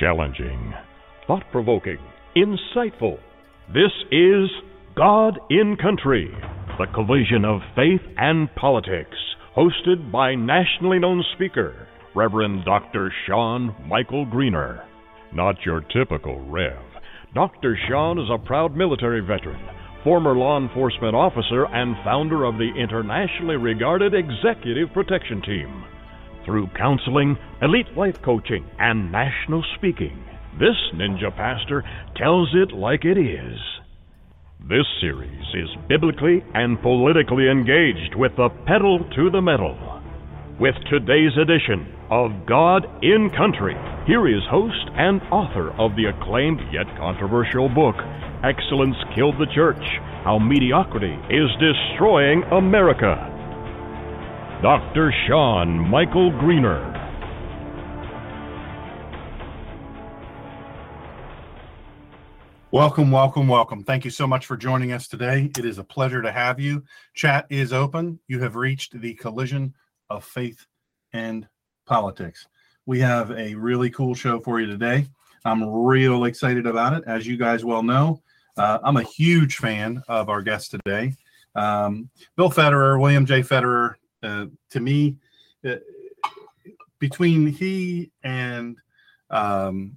Challenging, thought-provoking, insightful. This is God and Country, the collision of faith and politics, hosted by nationally known speaker, Reverend Dr. Sean Michael Greener. Not your typical Rev. Dr. Sean is a proud military veteran, former law enforcement officer, and founder of the internationally regarded Executive Protection Team. Through counseling, elite life coaching, and national speaking, this ninja pastor tells it like it is. This series is biblically and politically engaged with the pedal to the metal. With today's edition of God and Country, here is host and author of the acclaimed yet controversial book, Excellence Killed the Church How Mediocrity is Destroying America. Dr. Sean Michael Greener. Welcome, welcome, welcome. Thank you so much for joining us today. It is a pleasure to have you. Chat is open. You have reached the collision of faith and politics. We have a really cool show for you today. I'm real excited about it. As you guys well know, uh, I'm a huge fan of our guest today. Um, Bill Federer, William J. Federer, uh, to me, uh, between he and um,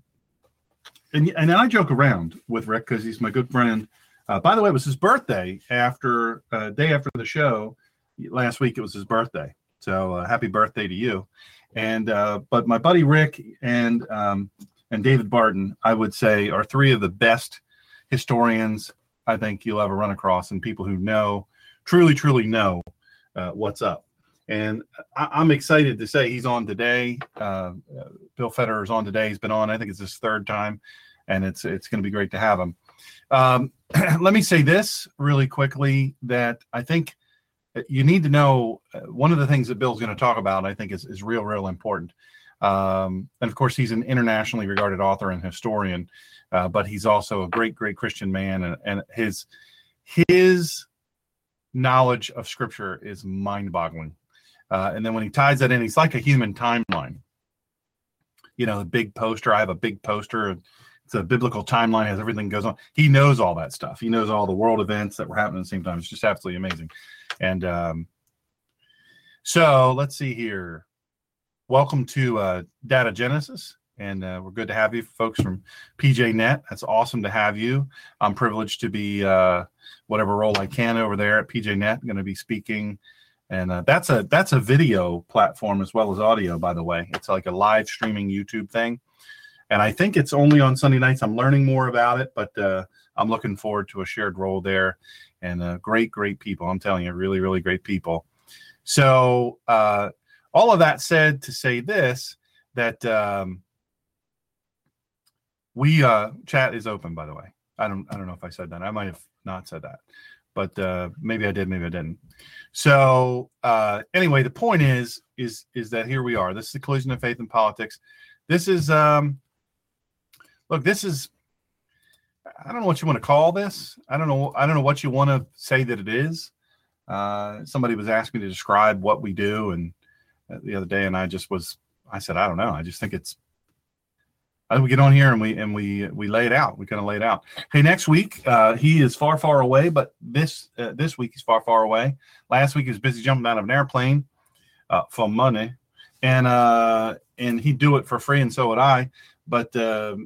and and I joke around with Rick because he's my good friend. Uh, by the way, it was his birthday after uh, day after the show last week. It was his birthday, so uh, happy birthday to you. And uh, but my buddy Rick and um, and David Barton, I would say, are three of the best historians I think you'll ever run across, and people who know truly, truly know uh, what's up. And I, am excited to say he's on today. Uh, Bill Federer is on today. He's been on. I think it's his third time, and it's it's going to be great to have him. Um, let me say this really quickly that I think you need to know uh, one of the things that Bill's going to talk about. I think is is real, real important. Um, and of course, he's an internationally regarded author and historian, uh, but he's also a great, great Christian man, and, and his his knowledge of Scripture is mind-boggling. Uh, and then when he ties that in, he's like a human timeline. You know, the big poster. I have a big poster. It's a biblical timeline, as everything goes on. He knows all that stuff. He knows all the world events that were happening at the same time. It's just absolutely amazing. And um, so let's see here. Welcome to uh, Data Genesis. And uh, we're good to have you folks from PJNet. That's awesome to have you. I'm privileged to be uh, whatever role I can over there at PJNet. I'm going to be speaking and uh, that's a that's a video platform as well as audio by the way. It's like a live streaming youtube thing. And i think it's only on sunday nights. I'm learning more about it but uh, i'm looking forward to a shared role there. And uh, great great people. I'm telling you really really great people. So uh, all of that said to say this that um, we uh, chat is open by the way. I don't i don't know if i said that. I might have not said that but uh, maybe I did, maybe I didn't. So uh, anyway, the point is, is, is that here we are. This is the collision of faith and politics. This is, um, look, this is, I don't know what you want to call this. I don't know. I don't know what you want to say that it is. Uh, somebody was asking me to describe what we do, and uh, the other day, and I just was, I said, I don't know. I just think it's we get on here and we and we we lay it out. We kind of lay it out. Hey, next week uh, he is far far away, but this uh, this week he's far far away. Last week he was busy jumping out of an airplane uh, for money, and uh, and he'd do it for free, and so would I. But uh,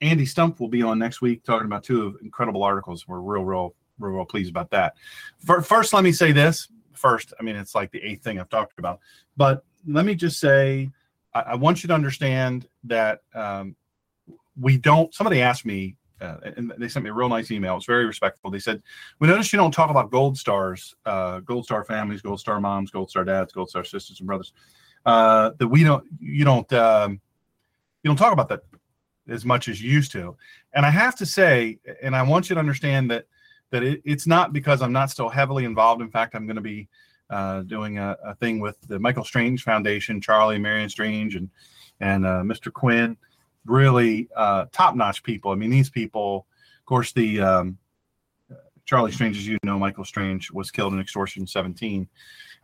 Andy Stumpf will be on next week talking about two incredible articles. We're real real real, real pleased about that. First, let me say this. First, I mean it's like the eighth thing I've talked about, but let me just say I, want you to understand that um, we don't somebody asked me uh, and they sent me a real nice email. It's very respectful. They said, "We noticed you don't talk about gold stars, uh, gold star families, gold star moms, gold star dads, gold star sisters and brothers. Uh, that we don't, you don't, um, you don't talk about that as much as you used to." And I have to say, and I want you to understand that that it, it's not because I'm not still heavily involved. In fact, I'm going to be uh, doing a, a, thing with the Michael Strange Foundation, Charlie, Marion Strange, and and uh, Mr. Quinn really uh, top notch people. I mean, these people, of course, the um, Charlie Strange, as you know, Michael Strange was killed in extortion 17,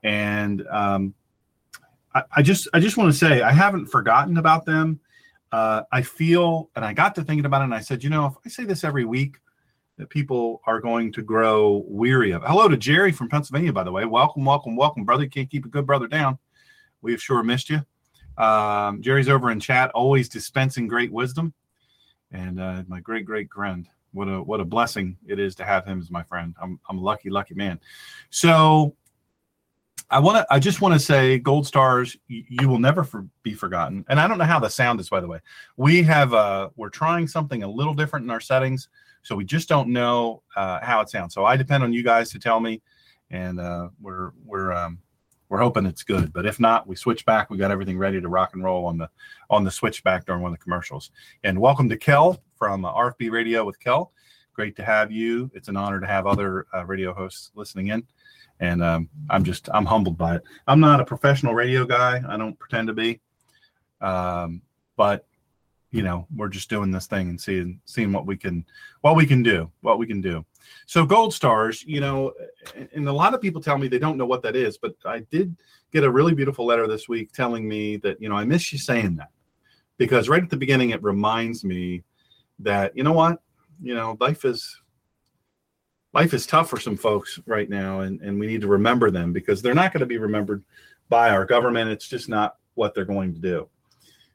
and um, I, I, just I just want to say I haven't forgotten about them. Uh, I feel, and I got to thinking about it, and I said, you know, if I say this every week, that people are going to grow weary of. Hello to Jerry from Pennsylvania, by the way. Welcome, welcome, welcome, brother. Can't keep a good brother down. We have sure missed you. Um, Jerry's over in chat, always dispensing great wisdom, and uh, my great great friend. What a what a blessing it is to have him as my friend. I'm I'm a lucky lucky man. So I want to I just want to say gold stars you, you will never for, be forgotten. And I don't know how the sound is by the way. We have uh we're trying something a little different in our settings, so we just don't know uh, how it sounds. So I depend on you guys to tell me, and uh, we're we're um, we're hoping it's good. But if not, we switch back. We got everything ready to rock and roll on the on the switchback during one of the commercials. And welcome to Kel from uh, RFB Radio with Kel. Great to have you. It's an honor to have other uh, radio hosts listening in, and um, I'm just I'm humbled by it. I'm not a professional radio guy. I don't pretend to be, um, but you know we're just doing this thing and seeing seeing what we can what we can do what we can do so gold stars, you know, and a lot of people tell me they don't know what that is, but I did get a really beautiful letter this week telling me that, you know, I miss you saying that because right at the beginning it reminds me that, you know what, you know, life is life is tough for some folks right now and, and we need to remember them because they're not going to be remembered by our government. It's just not what they're going to do.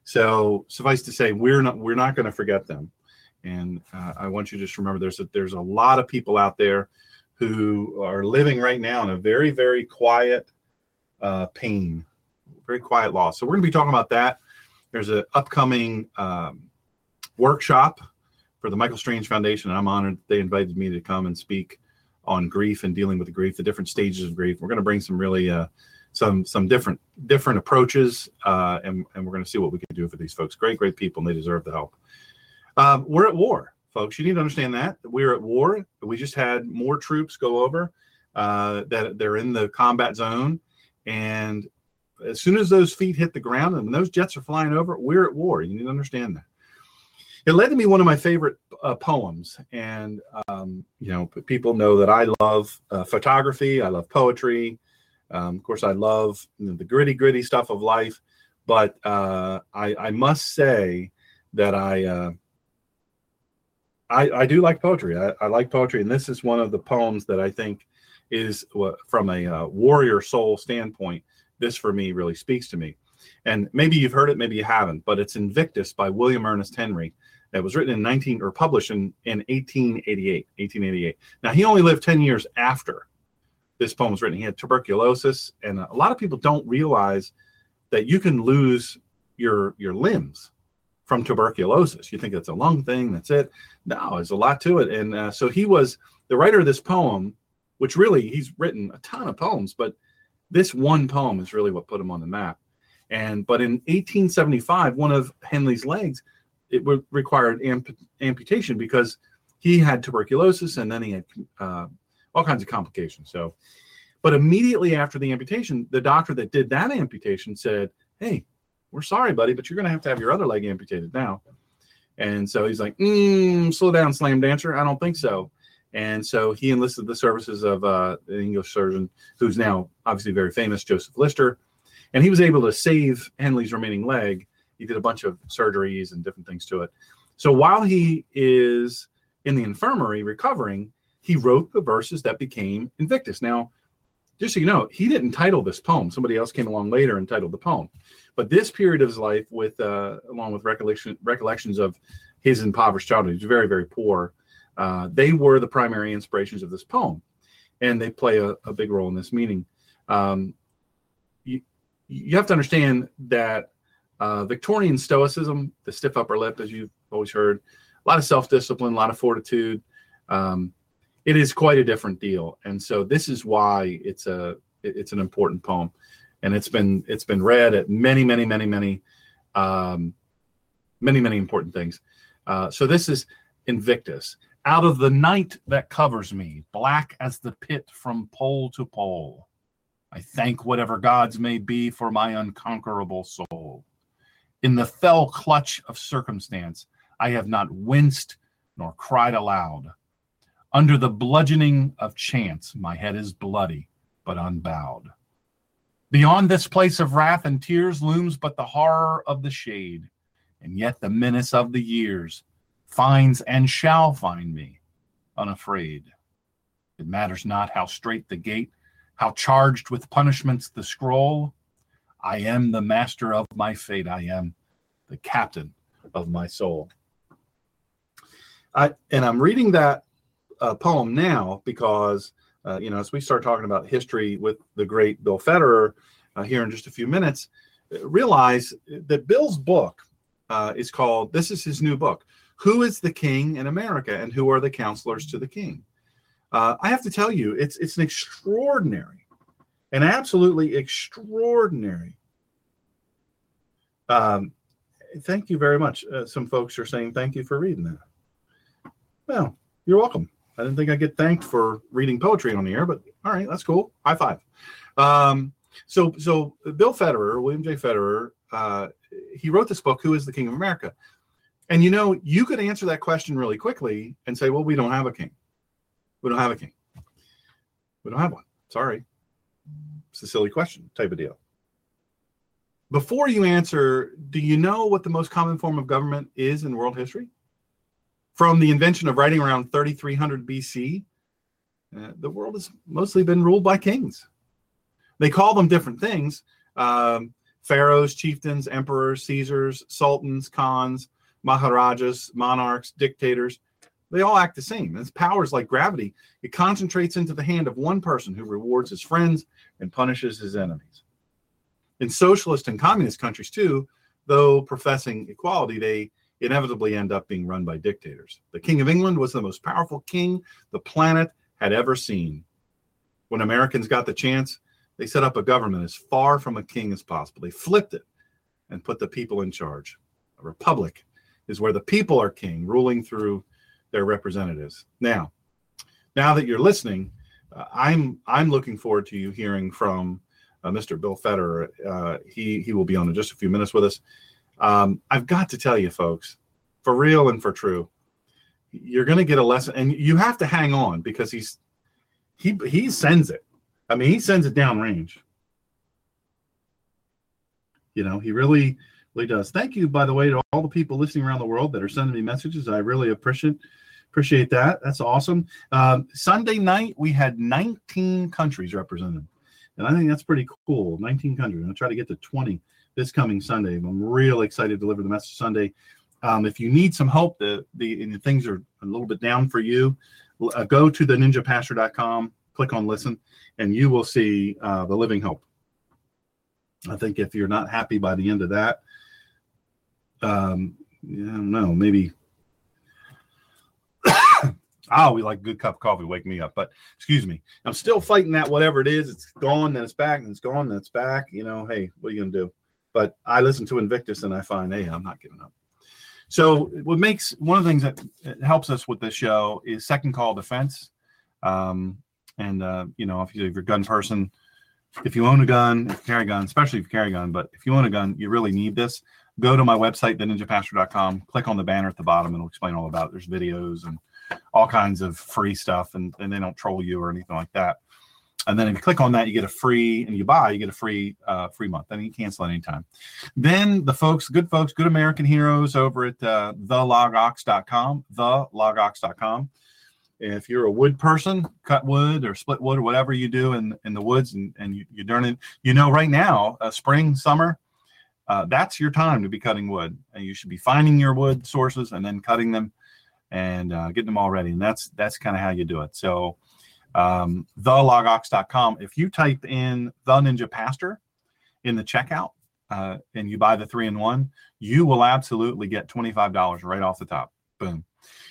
So suffice to say, we're not we're not going to forget them. And uh, I want you to just remember there's a, there's a lot of people out there who are living right now in a very, very quiet uh, pain, very quiet loss. So we're going to be talking about that. There's an upcoming um, workshop for the Michael Strange Foundation, and I'm honored they invited me to come and speak on grief and dealing with grief, the different stages of grief. We're going to bring some really uh, some some different different approaches, uh, and and we're going to see what we can do for these folks. Great, great people, and they deserve the help. Um, we're at war, folks. You need to understand that we're at war. We just had more troops go over uh, that they're in the combat zone, and as soon as those feet hit the ground and those jets are flying over, we're at war. You need to understand that. It led to me one of my favorite uh, poems, and um, you know, people know that I love uh, photography. I love poetry. Um, of course, I love you know, the gritty, gritty stuff of life. But uh, I, I, must say that I uh, I, I do like poetry. I, I, like poetry, and this is one of the poems that I think is from a uh, warrior soul standpoint. This for me really speaks to me. And maybe you've heard it, maybe you haven't, but it's Invictus by William Ernest Henley. It was written in 19 or published in, in 1888. 1888. Now he only lived 10 years after this poem was written. He had tuberculosis, and a lot of people don't realize that you can lose your your limbs from tuberculosis. You think it's a lung thing, that's it. No, there's a lot to it. And uh, so he was the writer of this poem, which really he's written a ton of poems, but this one poem is really what put him on the map. And but in 1875, one of Henley's legs it required amp- amputation because he had tuberculosis and then he had uh, all kinds of complications. So, but immediately after the amputation, the doctor that did that amputation said, "Hey, we're sorry, buddy, but you're going to have to have your other leg amputated now. And so he's like, mm, slow down, slam dancer. I don't think so. And so he enlisted the services of uh, an English surgeon who's now obviously very famous, Joseph Lister. And he was able to save Henley's remaining leg. He did a bunch of surgeries and different things to it. So while he is in the infirmary recovering, he wrote the verses that became Invictus. Now, just so you know, he didn't title this poem. Somebody else came along later and titled the poem. But this period of his life, with uh, along with recollection recollections of his impoverished childhood, he was very very poor. Uh, they were the primary inspirations of this poem, and they play a, a big role in this meaning. Um, you, you have to understand that uh, Victorian Stoicism, the stiff upper lip, as you've always heard, a lot of self discipline, a lot of fortitude. Um, it is quite a different deal, and so this is why it's a it's an important poem, and it's been it's been read at many many many many um, many many important things. Uh, so this is Invictus. Out of the night that covers me, black as the pit from pole to pole, I thank whatever gods may be for my unconquerable soul. In the fell clutch of circumstance, I have not winced nor cried aloud. Under the bludgeoning of chance, my head is bloody but unbowed. Beyond this place of wrath and tears looms but the horror of the shade, and yet the menace of the years finds and shall find me unafraid. It matters not how straight the gate, how charged with punishments the scroll. I am the master of my fate. I am the captain of my soul. I, and I'm reading that uh, poem now because, uh, you know, as we start talking about history with the great Bill Federer uh, here in just a few minutes, realize that Bill's book uh, is called, this is his new book, Who is the King in America and Who Are the Counselors to the King? Uh, I have to tell you, it's, it's an extraordinary, an absolutely extraordinary um, thank you very much. Uh, some folks are saying thank you for reading that. Well, you're welcome. I didn't think I'd get thanked for reading poetry on the air, but all right, that's cool. High five. Um, so, so Bill Federer, William J. Federer, uh, he wrote this book, Who is the King of America? And you know, you could answer that question really quickly and say, well, we don't have a king. We don't have a king. We don't have one. Sorry. It's a silly question type of deal before you answer, do you know what the most common form of government is in world history? From the invention of writing around 3300 BC, uh, the world has mostly been ruled by kings. They call them different things um, pharaohs, chieftains, emperors, Caesars, sultans, khans, maharajas, monarchs, dictators. They all act the same. It's powers like gravity. It concentrates into the hand of one person who rewards his friends and punishes his enemies in socialist and communist countries too, though professing equality, they inevitably end up being run by dictators. The King of England was the most powerful king the planet had ever seen. When Americans got the chance, they set up a government as far from a king as possible. They flipped it and put the people in charge. A republic is where the people are king, ruling through their representatives. Now, now that you're listening, uh, I'm I'm looking forward to you hearing from uh, Mr. Bill Federer. Uh, he he will be on in just a few minutes with us. Um, I've got to tell you, folks, for real and for true, you're going to get a lesson, and you have to hang on because he's he he sends it. I mean, he sends it downrange. You know, he really really does. Thank you, by the way, to all the people listening around the world that are sending me messages. I really appreciate appreciate that. That's awesome. Um, Sunday night we had 19 countries represented. And I think that's pretty cool. 19 countries. I'll try to get to 20 this coming Sunday. I'm real excited to deliver the message Sunday. Um, if you need some help, the, the, the things are a little bit down for you, uh, go to the ninjapastor.com, click on listen, and you will see uh, the living hope. I think if you're not happy by the end of that, um, yeah, I don't know, maybe oh, we like a good cup of coffee, wake me up. But excuse me, I'm still fighting that whatever it is. It's gone, then it's back, and it's gone, then it's back. You know, hey, what are you gonna do? But I listen to Invictus and I find, hey, I'm not giving up. So what makes one of the things that helps us with this show is second call defense. Um, and uh, you know, if, you, if you're a gun person, if you own a gun, if you carry a gun, especially if you carry a gun, but if you own a gun, you really need this. Go to my website, theninjapastor.com, click on the banner at the bottom, and it'll explain all about it. There's videos and all kinds of free stuff and, and they don't troll you or anything like that. And then if you click on that, you get a free, and you buy, you get a free uh, free month. Then you cancel anytime. Then the folks, good folks, good American heroes over at uh, thelogox.com, thelogox.com. If you're a wood person, cut wood or split wood or whatever you do in, in the woods and, and you, you're doing it, you know, right now, uh, spring, summer, uh, that's your time to be cutting wood. And you should be finding your wood sources and then cutting them and uh, getting them all ready. And that's that's kind of how you do it. So um, thelogox.com. If you type in the Ninja Pastor in the checkout uh, and you buy the three in one, you will absolutely get $25 right off the top. Boom.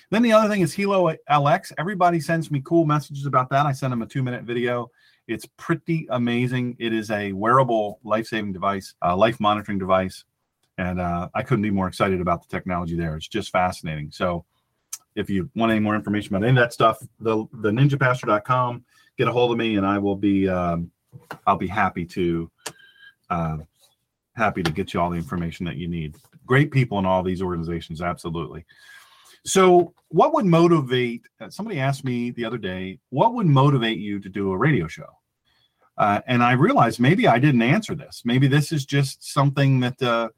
Then the other thing is Hilo LX. Everybody sends me cool messages about that. I send them a two minute video. It's pretty amazing. It is a wearable life saving device, uh, life monitoring device. And uh, I couldn't be more excited about the technology there. It's just fascinating. So if you want any more information about any of that stuff, the, the ninjapastor.com, get a hold of me and I will be, um, I'll be happy to, uh, happy to get you all the information that you need. Great people in all these organizations. Absolutely. So, what would motivate? uh, Somebody asked me the other day, what would motivate you to do a radio show? Uh, and I realized maybe I didn't answer this. Maybe this is just something that uh,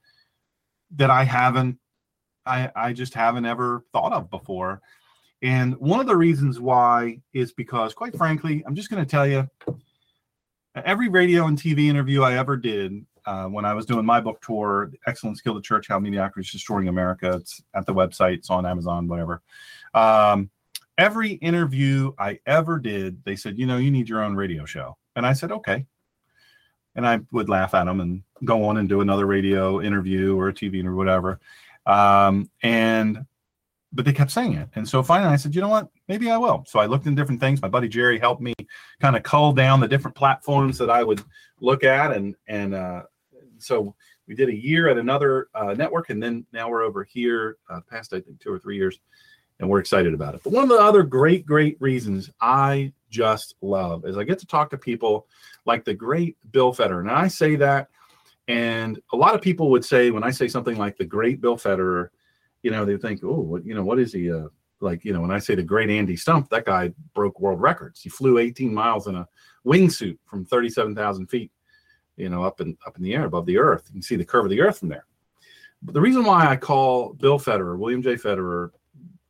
that I haven't, I I just haven't ever thought of before. And one of the reasons why is because, quite frankly, I'm just going to tell you, every radio and TV interview I ever did uh, when I was doing my book tour, Excellence Killed the Church, How Mediocrity is Destroying America. It's at the website, it's on Amazon, whatever. Um, every interview I ever did, they said, you know, you need your own radio show. And I said, okay. And I would laugh at them and go on and do another radio interview or a TV or whatever. Um, and but they kept saying it. And so finally I said, you know what? Maybe I will. So I looked in different things. My buddy Jerry helped me kind of cull down the different platforms that I would look at. And, and, uh, so we did a year at another uh, network. And then now we're over here uh, past, I think two or three years and we're excited about it. But one of the other great, great reasons I just love is I get to talk to people like the great Bill Federer. And I say that, and a lot of people would say when I say something like the great Bill Federer, you know, they think, oh, what, you know, what is he? Uh, like, you know, when I say the great Andy Stumpf, that guy broke world records. He flew 18 miles in a wingsuit from 37,000 feet, you know, up in up in the air above the earth. You can see the curve of the earth from there. But the reason why I call Bill Federer, William J. Federer,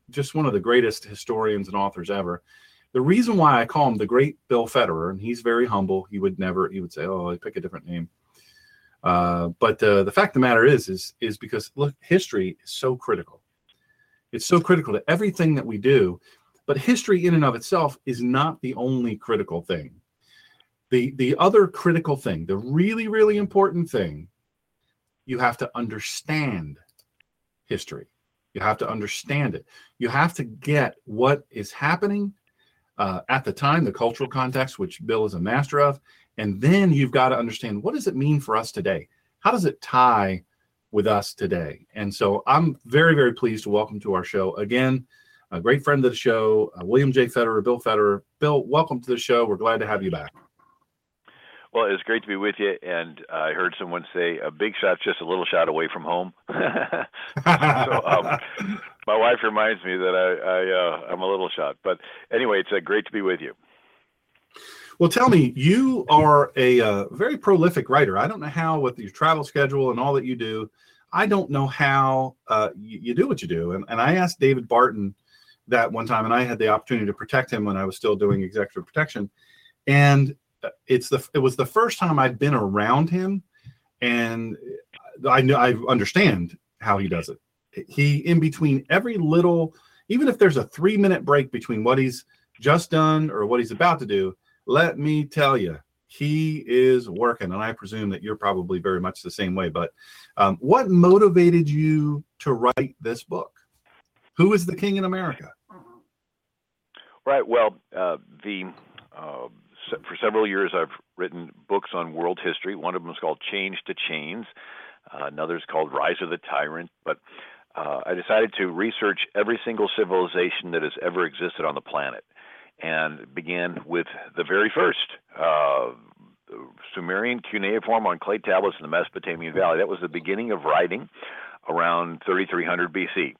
just one of the greatest historians and authors ever. The reason why I call him the great Bill Federer, and he's very humble. He would never, he would say, "Oh, I pick a different name." Uh, but uh, the fact of the matter is, is, is because look, history is so critical. It's so critical to everything that we do. But history, in and of itself, is not the only critical thing. The the other critical thing, the really really important thing, you have to understand history. You have to understand it. You have to get what is happening uh, at the time, the cultural context, which Bill is a master of, and then you've got to understand what does it mean for us today? How does it tie with us today? And so I'm very, very pleased to welcome to our show again a great friend of the show, uh, William J. Federer, Bill Federer. Bill, welcome to the show. We're glad to have you back. Well, it's great to be with you. And uh, I heard someone say a big shot's just a little shot away from home. so um, my wife reminds me that I, I uh, I'm a little shot. But anyway, it's uh, great to be with you. Well, tell me, you are a uh, very prolific writer. I don't know how, with your travel schedule and all that you do, I don't know how uh, you, you, do what you do. And, and I asked David Barton that one time, and I had the opportunity to protect him when I was still doing executive protection. And it's the it was the first time I'd been around him, and I know I understand how he does it. He in between every little, even if there's a three minute break between what he's just done or what he's about to do, let me tell you, he is working, and I presume that you're probably very much the same way. But um, what motivated you to write this book? Who is the king in America? Right. Well, uh, the uh, for several years I've written books on world history. One of them is called Change to Chains. Uh, another is called Rise of the Tyrant. But uh, I decided to research every single civilization that has ever existed on the planet, and began with the very first. Uh, Sumerian cuneiform on clay tablets in the Mesopotamian Valley. That was the beginning of writing around 3300 BC.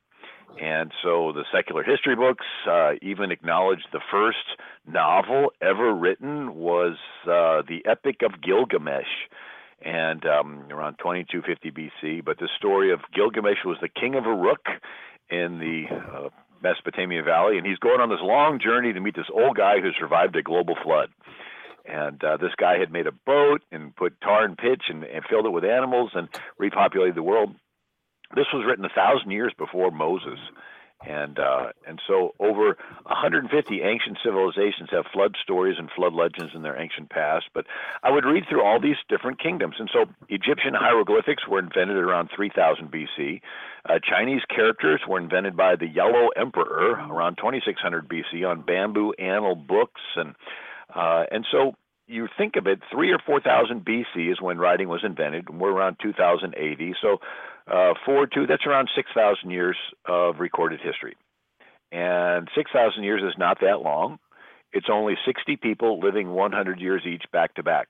And so the secular history books uh, even acknowledge the first novel ever written was uh, the Epic of Gilgamesh, and um, around 2250 BC. But the story of Gilgamesh was the king of Uruk in the Mesopotamian Valley, and he's going on this long journey to meet this old guy who survived a global flood. And uh, this guy had made a boat and put tar and pitch and, and filled it with animals and repopulated the world this was written a thousand years before Moses, And uh, and so over 150 ancient civilizations have flood stories and flood legends in their ancient past. But I would read through all these different kingdoms. And so Egyptian hieroglyphics were invented around 3000 BC. Uh, Chinese characters were invented by the Yellow Emperor around 2600 BC on bamboo annal books and uh, and so you think of it, three or four thousand BC is when writing was invented. And we're around 2080, so uh, four two that's around six thousand years of recorded history, and six thousand years is not that long. It's only 60 people living 100 years each back to back.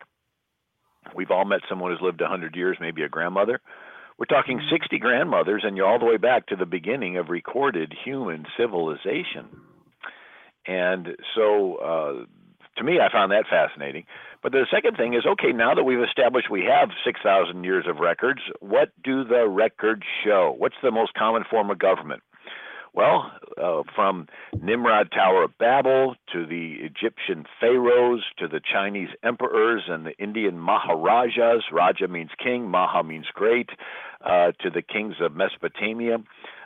We've all met someone who's lived 100 years, maybe a grandmother. We're talking 60 grandmothers, and you're all the way back to the beginning of recorded human civilization. And so uh, to me, I found that fascinating. But the second thing is okay, now that we've established we have 6,000 years of records, what do the records show? What's the most common form of government? Well, uh, from Nimrod Tower of Babel to the Egyptian pharaohs to the Chinese emperors and the Indian Maharajas, Raja means king, Maha means great, uh, to the kings of Mesopotamia,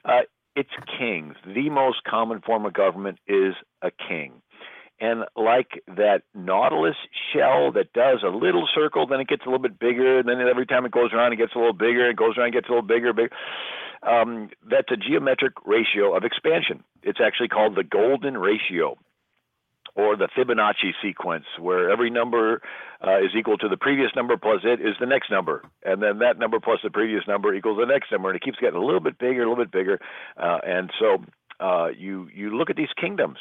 uh, it's kings. The most common form of government is a king. And like that nautilus shell that does a little circle, then it gets a little bit bigger, and then every time it goes around, it gets a little bigger, it goes around, it gets a little bigger, bigger. Um, that's a geometric ratio of expansion. It's actually called the golden ratio or the Fibonacci sequence, where every number uh, is equal to the previous number plus it is the next number, and then that number plus the previous number equals the next number, and it keeps getting a little bit bigger, a little bit bigger, uh, and so uh, you you look at these kingdoms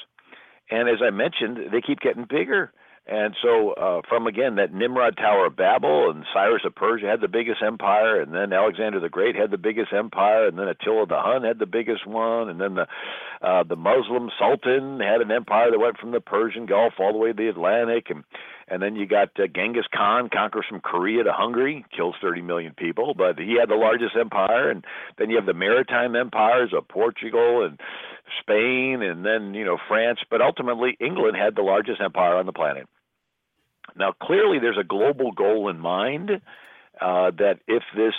and as I mentioned, they keep getting bigger. And so, uh, from again that Nimrod Tower of Babel and Cyrus of Persia had the biggest empire, and then Alexander the Great had the biggest empire, and then Attila the Hun had the biggest one, and then the uh, the Muslim Sultan had an empire that went from the Persian Gulf all the way to the Atlantic, and and then you got uh, Genghis Khan conquers from Korea to Hungary, kills 30 million people, but he had the largest empire, and then you have the maritime empires of Portugal and Spain, and then you know France, but ultimately England had the largest empire on the planet. Now, clearly, there's a global goal in mind uh, that if this,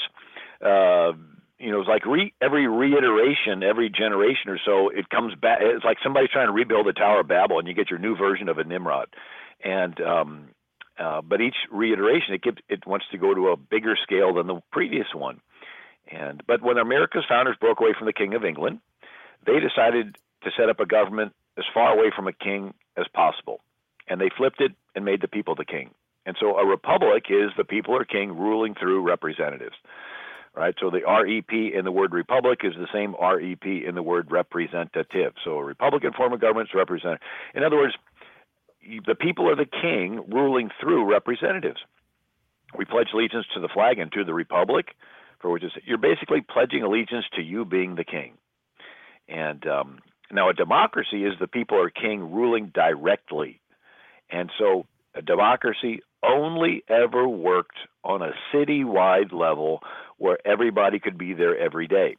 uh, you know, it's like re- every reiteration, every generation or so, it comes back. It's like somebody's trying to rebuild the Tower of Babel, and you get your new version of a Nimrod. And um, uh, but each reiteration, it it wants to go to a bigger scale than the previous one. And but when America's founders broke away from the King of England, they decided to set up a government as far away from a king as possible and they flipped it and made the people the king. And so a republic is the people are king ruling through representatives. Right? So the REP in the word republic is the same REP in the word representative. So a republican form of government is representative. In other words, the people are the king ruling through representatives. We pledge allegiance to the flag and to the republic, for which is you're basically pledging allegiance to you being the king. And um, now a democracy is the people are king ruling directly and so a democracy only ever worked on a citywide level where everybody could be there every day.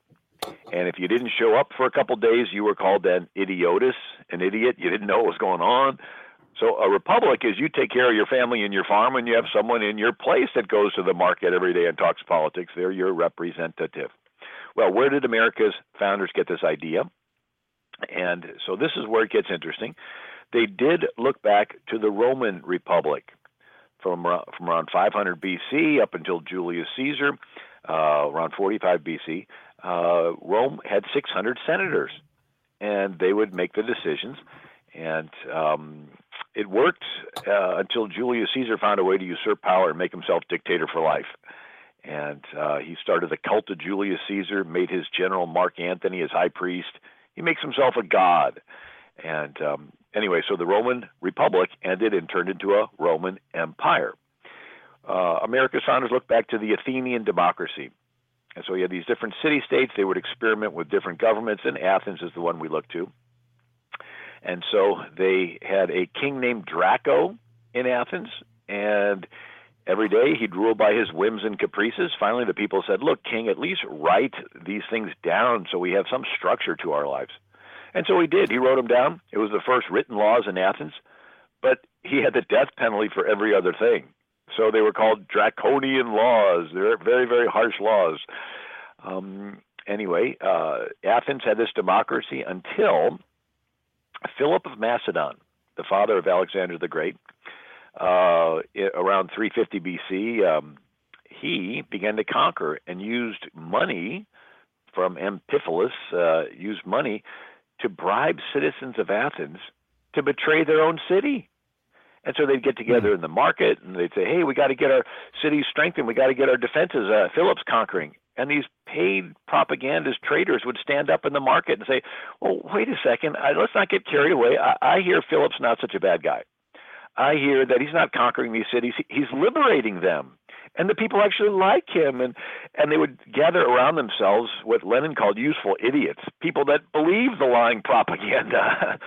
And if you didn't show up for a couple days, you were called an idiotus, an idiot. You didn't know what was going on. So a republic is you take care of your family and your farm, and you have someone in your place that goes to the market every day and talks politics. They're your representative. Well, where did America's founders get this idea? And so this is where it gets interesting. They did look back to the Roman Republic from, from around 500 BC up until Julius Caesar, uh, around 45 BC. Uh, Rome had 600 senators, and they would make the decisions. And um, it worked uh, until Julius Caesar found a way to usurp power and make himself dictator for life. And uh, he started the cult of Julius Caesar, made his general Mark Antony his high priest. He makes himself a god. And um, anyway, so the Roman Republic ended and turned into a Roman Empire. Uh, America's founders looked back to the Athenian democracy. And so you had these different city states. They would experiment with different governments, and Athens is the one we look to. And so they had a king named Draco in Athens, and every day he'd rule by his whims and caprices. Finally, the people said, Look, king, at least write these things down so we have some structure to our lives. And so he did. He wrote them down. It was the first written laws in Athens, but he had the death penalty for every other thing. So they were called draconian laws. They're very, very harsh laws. Um, anyway, uh, Athens had this democracy until Philip of Macedon, the father of Alexander the Great, uh, around 350 BC, um, he began to conquer and used money from Amphipolis, uh, used money to bribe citizens of Athens to betray their own city. And so they'd get together in the market and they'd say, "Hey, we got to get our cities strengthened. We got to get our defenses." Uh, Philip's conquering, and these paid propagandist traitors would stand up in the market and say, "Well, wait a second. I, let's not get carried away. I, I hear Philip's not such a bad guy. I hear that he's not conquering these cities. He's liberating them." and the people actually like him and and they would gather around themselves what Lenin called useful idiots, people that believe the lying propaganda.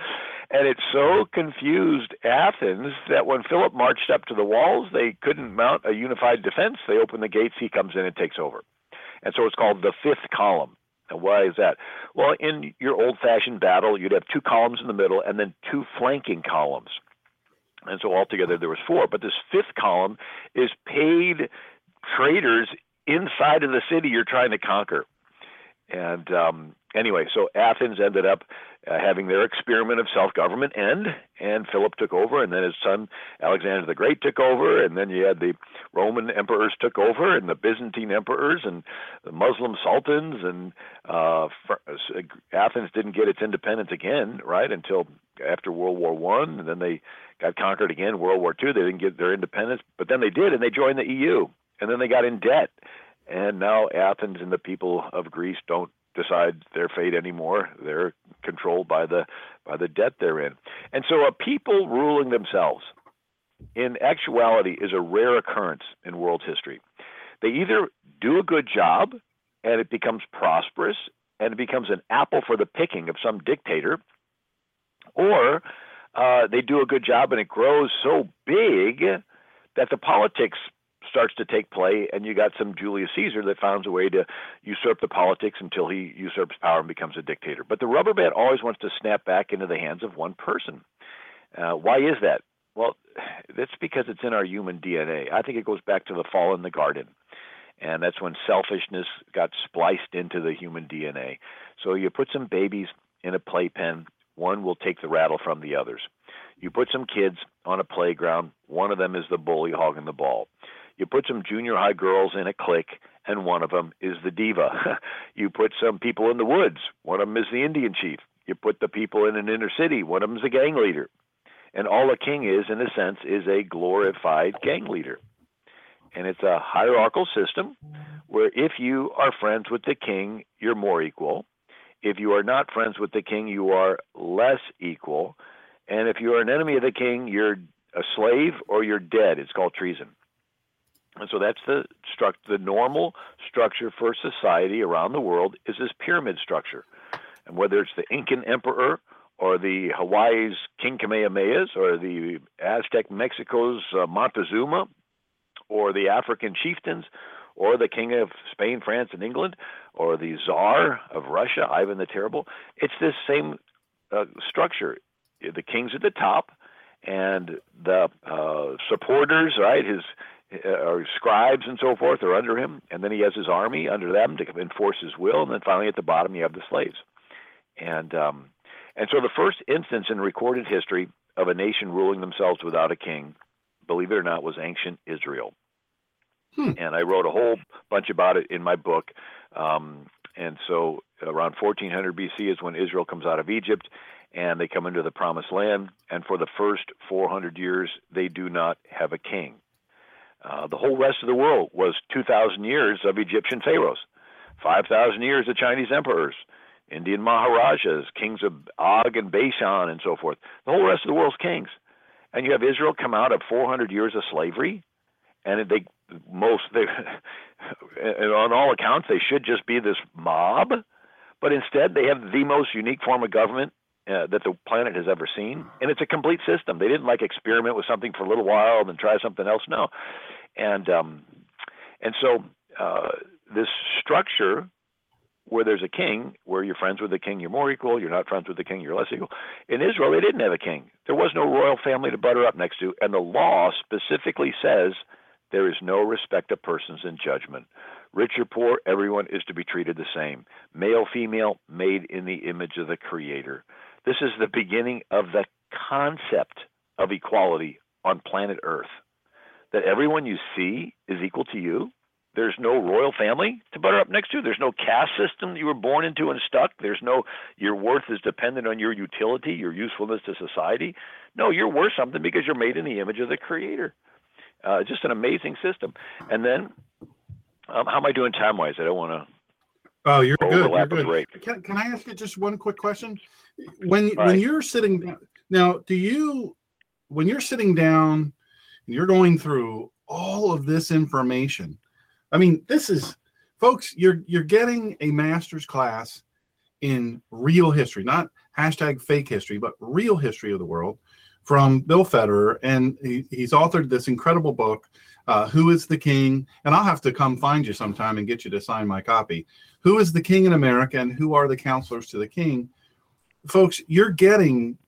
and it so confused Athens that when Philip marched up to the walls, they couldn't mount a unified defense. They open the gates, he comes in and takes over. And so it's called the fifth column. And why is that? Well, in your old fashioned battle, you'd have two columns in the middle and then two flanking columns. And so altogether there was four. But this fifth column is paid traitors inside of the city you're trying to conquer. And um, anyway, so Athens ended up uh, having their experiment of self-government end, and Philip took over, and then his son Alexander the Great took over, and then you had the Roman emperors took over, and the Byzantine emperors, and the Muslim sultans, and uh, Athens didn't get its independence again, right, until after World War One, and then they got conquered again. World War Two, they didn't get their independence, but then they did, and they joined the EU, and then they got in debt, and now Athens and the people of Greece don't decide their fate anymore. They're controlled by the by the debt they're in. And so a people ruling themselves in actuality is a rare occurrence in world history. They either do a good job and it becomes prosperous and it becomes an apple for the picking of some dictator, or uh, they do a good job and it grows so big that the politics starts to take play, and you got some Julius Caesar that finds a way to usurp the politics until he usurps power and becomes a dictator. But the rubber band always wants to snap back into the hands of one person. Uh, why is that? Well, that's because it's in our human DNA. I think it goes back to the fall in the garden. And that's when selfishness got spliced into the human DNA. So you put some babies in a playpen, one will take the rattle from the others. You put some kids on a playground, one of them is the bully hogging the ball. You put some junior high girls in a clique, and one of them is the diva. you put some people in the woods, one of them is the Indian chief. You put the people in an inner city, one of them is a gang leader. And all a king is, in a sense, is a glorified gang leader. And it's a hierarchical system where if you are friends with the king, you're more equal. If you are not friends with the king, you are less equal. And if you are an enemy of the king, you're a slave or you're dead. It's called treason. And so that's the struct the normal structure for society around the world is this pyramid structure. And whether it's the Incan emperor or the Hawaii's King Kamehamehas or the Aztec Mexico's uh, Montezuma or the African chieftains or the king of Spain, France, and England or the czar of Russia, Ivan the Terrible, it's this same uh, structure. The king's at the top and the uh, supporters, right, his or scribes and so forth are under him, and then he has his army under them to enforce his will, and then finally at the bottom you have the slaves. And um, and so the first instance in recorded history of a nation ruling themselves without a king, believe it or not, was ancient Israel. Hmm. And I wrote a whole bunch about it in my book. Um, and so around 1400 BC is when Israel comes out of Egypt and they come into the promised land. And for the first 400 years, they do not have a king. Uh, the whole rest of the world was 2,000 years of Egyptian pharaohs, 5,000 years of Chinese emperors, Indian Maharajas, kings of Og and Bashan, and so forth. The whole rest of the world's kings. And you have Israel come out of 400 years of slavery, and they most they, on all accounts they should just be this mob, but instead they have the most unique form of government uh, that the planet has ever seen, and it's a complete system. They didn't like experiment with something for a little while and then try something else. No, and um, and so uh, this structure where there's a king, where you're friends with the king, you're more equal. You're not friends with the king, you're less equal. In Israel, they didn't have a king. There was no royal family to butter up next to, and the law specifically says there is no respect of persons in judgment. Rich or poor, everyone is to be treated the same. Male, female, made in the image of the Creator. This is the beginning of the concept of equality on planet Earth. That everyone you see is equal to you. There's no royal family to butter up next to. There's no caste system that you were born into and stuck. There's no your worth is dependent on your utility, your usefulness to society. No, you're worth something because you're made in the image of the Creator. Uh, just an amazing system. And then, um, how am I doing time wise? I don't want to. Oh, you're good. You're Overlap with good. Can, can I ask you just one quick question? When when you're sitting down now, do you when you're sitting down and you're going through all of this information? I mean, this is folks, you're you're getting a master's class in real history, not hashtag fake history, but real history of the world from Bill Federer. And he, he's authored this incredible book, uh, Who is the King? And I'll have to come find you sometime and get you to sign my copy. Who is the King in America and who are the counselors to the King? Folks, you're getting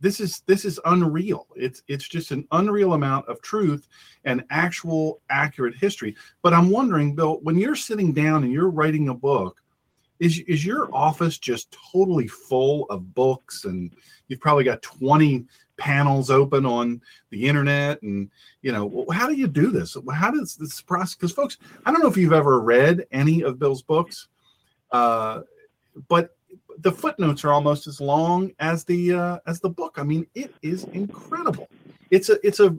this is this is unreal. It's it's just an unreal amount of truth and actual accurate history. But I'm wondering, Bill, when you're sitting down and you're writing a book, is is your office just totally full of books and you've probably got 20 panels open on the internet and you know how do you do this how does this process because folks i don't know if you've ever read any of bill's books uh, but the footnotes are almost as long as the uh, as the book. I mean it is incredible. It's a it's a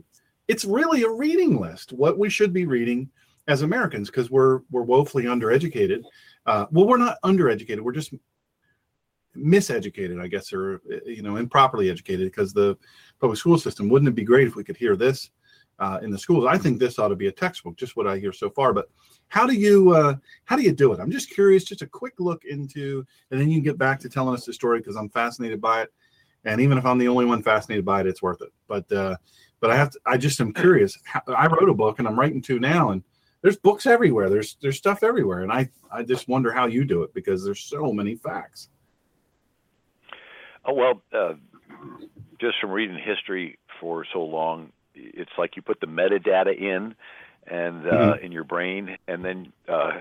it's really a reading list what we should be reading as americans because we're we're woefully undereducated. Uh, well we're not undereducated we're just miseducated i guess or uh, you know improperly educated because the public school system wouldn't it be great if we could hear this uh, in the schools. I think this ought to be a textbook just what i hear so far but how do you uh, how do you do it? I'm just curious just a quick look into and then you can get back to telling us the story because i'm fascinated by it. And even if i'm the only one fascinated by it it's worth it. But uh, but i have to i just am curious. I wrote a book and i'm writing two now and there's books everywhere. There's there's stuff everywhere and i i just wonder how you do it because there's so many facts. Oh well, uh, just from reading history for so long, it's like you put the metadata in, and uh, in your brain, and then uh,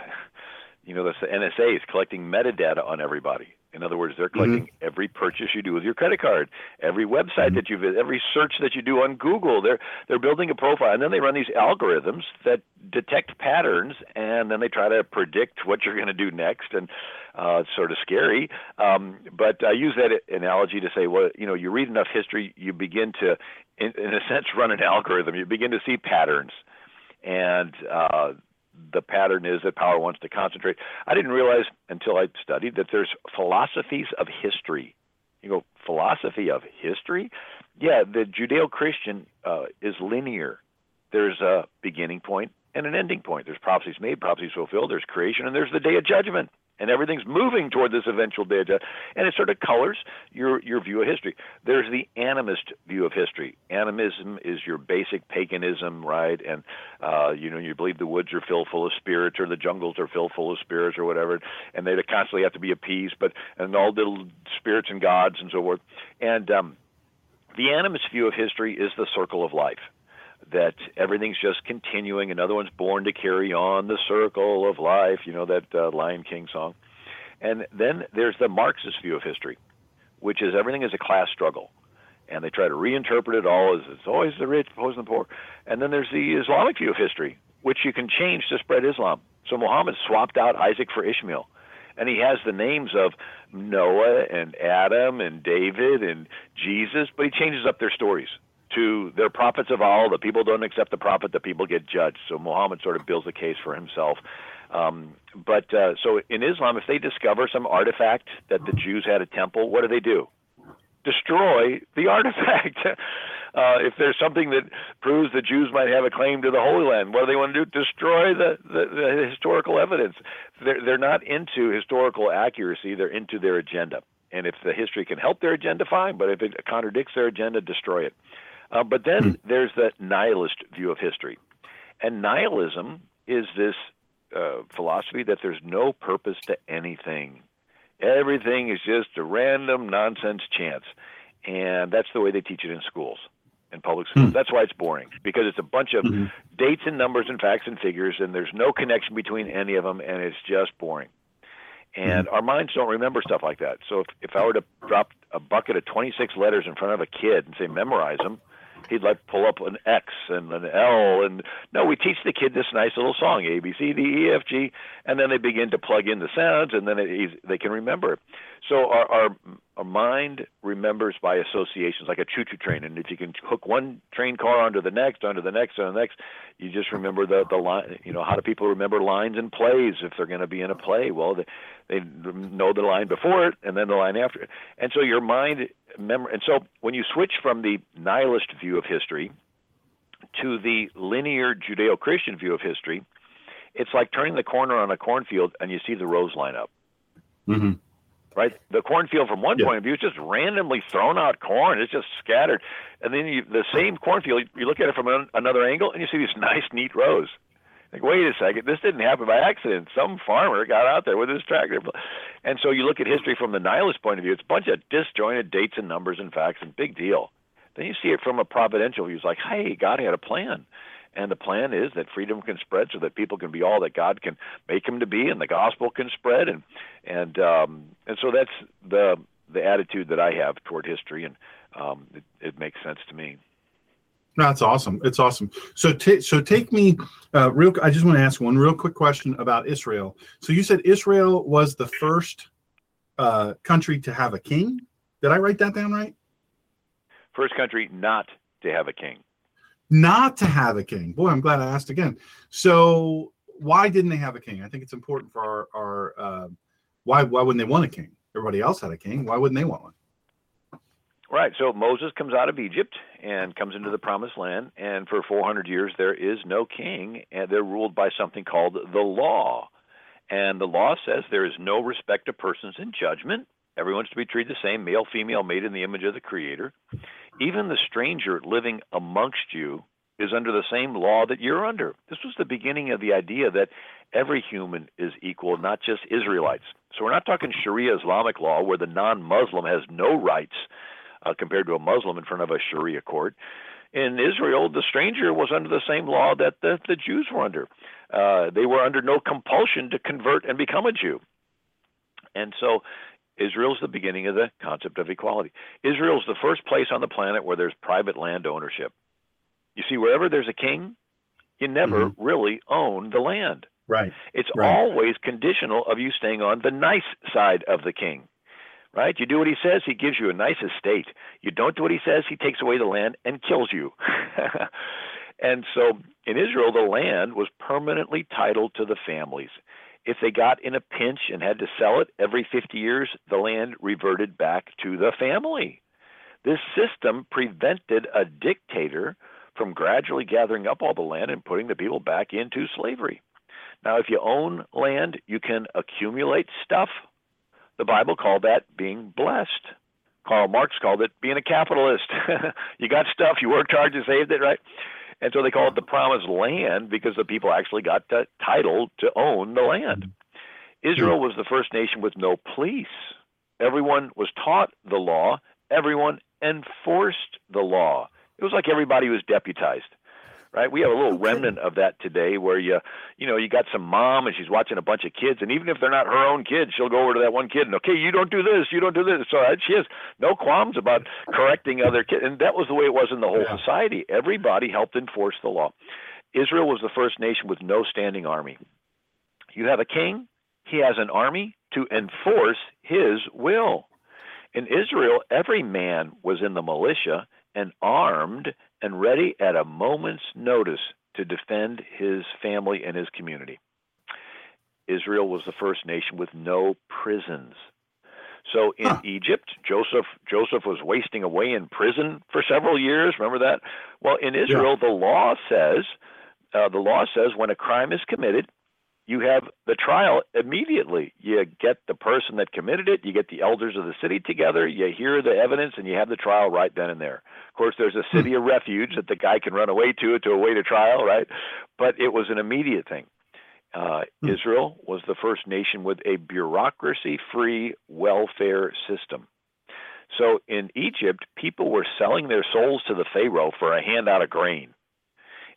you know the NSA is collecting metadata on everybody. In other words, they're collecting every purchase you do with your credit card, every website that you visit, every search that you do on Google. They're they're building a profile, and then they run these algorithms that detect patterns, and then they try to predict what you're going to do next. And uh, it's sort of scary. Um, but I use that analogy to say, well, you know, you read enough history, you begin to, in, in a sense, run an algorithm. You begin to see patterns, and uh, the pattern is that power wants to concentrate. I didn't realize until I studied that there's philosophies of history. You go, philosophy of history? Yeah, the Judeo Christian uh, is linear. There's a beginning point and an ending point. There's prophecies made, prophecies fulfilled, there's creation, and there's the day of judgment. And everything's moving toward this eventual day of. And it sort of colors your, your view of history. There's the animist view of history. Animism is your basic paganism, right? And, uh, you know, you believe the woods are filled full of spirits or the jungles are filled full of spirits or whatever. And they constantly have to be appeased, but, and all little spirits and gods and so forth. And um, the animist view of history is the circle of life that everything's just continuing. Another one's born to carry on the circle of life, you know, that uh, Lion King song. And then there's the Marxist view of history, which is everything is a class struggle. And they try to reinterpret it all as it's always the rich opposing the poor. And then there's the Islamic view of history, which you can change to spread Islam. So Muhammad swapped out Isaac for Ishmael. And he has the names of Noah and Adam and David and Jesus, but he changes up their stories to they're prophets of all. The people don't accept the prophet. The people get judged. So Muhammad sort of builds a case for himself. Um, but uh, so in Islam, if they discover some artifact that the Jews had a temple, what do they do? Destroy the artifact. uh, if there's something that proves the Jews might have a claim to the Holy Land, what do they want to do? Destroy the, the, the historical evidence. They're, they're not into historical accuracy. They're into their agenda. And if the history can help their agenda, fine. But if it contradicts their agenda, destroy it. Uh, but then there's the nihilist view of history. And nihilism is this uh, philosophy that there's no purpose to anything. Everything is just a random nonsense chance. And that's the way they teach it in schools. in public schools. Hmm. That's why it's boring because it's a bunch of Mhm. dates and numbers and facts and figures, and there's no connection between any of them, and it's just boring. And our minds don't remember stuff like that. So if, if I were to drop a bucket of 26 letters in front of a kid and say memorize them, he'd like pull up an X and an L and no, we teach the kid this nice little song A B C D E F G, and then they begin to plug in the sounds, and then it, they can remember. So our, our our mind remembers by associations, like a choo-choo train, and if you can hook one train car onto the next, onto the next, onto the next, you just remember the the line. You know, how do people remember lines in plays if they're going to be in a play? Well, they, they know the line before it and then the line after it, and so your mind memor. And so when you switch from the nihilist view of history to the linear Judeo-Christian view of history, it's like turning the corner on a cornfield and you see the rows line up Mhm. right? The cornfield, from one Yeah. point of view, is just randomly thrown out corn. It's just scattered, and then you, the same cornfield, you look at it from an, another angle, and you see these nice, neat rows. Like, wait a second, this didn't happen by accident. Some farmer got out there with his tractor, and so you look at history from the nihilist point of view. It's a bunch of disjointed dates and numbers and facts, and big deal. Then you see it from a providential view. It's like, hey, God had a plan. And the plan is that freedom can spread so that people can be all that God can make them to be, and the gospel can spread, and and um, and so that's the the attitude that I have toward history, and um, it, it makes sense to me. That's awesome. It's awesome. So, ta so take me uh, real. I just want to ask one real quick question about Israel. So you said Israel was the first uh, country to have a king. Did I write that down right? First country not to have a king. Not to have a king. Boy, I'm glad I asked again. So why didn't they have a king? I think it's important for our our. Uh, why why wouldn't they want a king? Everybody else had a king. Why wouldn't they want one? Right. So Moses comes out of Egypt and comes into the promised land, and for 400 years there is no king, and they're ruled by something called the law. And the law says there is no respect of persons in judgment. Everyone's to be treated the same, male, female, made in the image of the Creator. Even the stranger living amongst you is under the same law that you're under. This was the beginning of the idea that every human is equal, not just Israelites. So we're not talking Sharia Islamic law where the non Muslim has no rights uh, compared to a Muslim in front of a Sharia court. In Israel, the stranger was under the same law that the, the Jews were under. Uh, they were under no compulsion to convert and become a Jew. And so Israel's the beginning of the concept of equality. Israel's the first place on the planet where there's private land ownership. You see, wherever there's a king, you never really own the land. Right. It's Right. always conditional of you staying on the nice side of the king. Right? You do what he says, he gives you a nice estate. You don't do what he says, he takes away the land and kills you. and so in Israel, the land was permanently titled to the families. If they got in a pinch and had to sell it every 50 years, the land reverted back to the family. This system prevented a dictator from gradually gathering up all the land and putting the people back into slavery. Now, if you own land, you can accumulate stuff. The Bible called that being blessed. Karl Marx called it being a capitalist. you got stuff, you worked hard, you saved it, right? And so they call it the promised land because the people actually got the title to own the land. Hmm. Israel was the first nation with no police. Everyone was taught the law, everyone enforced the law. It was like everybody was deputized right? We have a little remnant of that today, where you, you know, you got some mom and she's watching a bunch of kids, and even if they're not her own kids, she'll go over to that one kid and okay, you don't do this, you don't do this. So uh, she has no qualms about correcting other kids, and that was the way it was in the whole Yeah. society. Everybody helped enforce the law. Israel was the first nation with no standing army. You have a king, he has an army to enforce his will. In Israel, every man was in the militia and armed and ready at a moment's notice to defend his family and his community. Israel was the first nation with no prisons. So in Huh. Egypt, Joseph Joseph was wasting away in prison for several years. Remember that? Well, in Israel, the law says uh, the law says when a crime is committed, you have the trial immediately. You get the person that committed it, you get the elders of the city together, you hear the evidence, and you have the trial right then and there. Of course, there's a city of refuge that the guy can run away to to await a trial, right? But it was an immediate thing. Uh, Israel was the first nation with a bureaucracy free welfare system. So in Egypt, people were selling their souls to the Pharaoh for a handout of grain.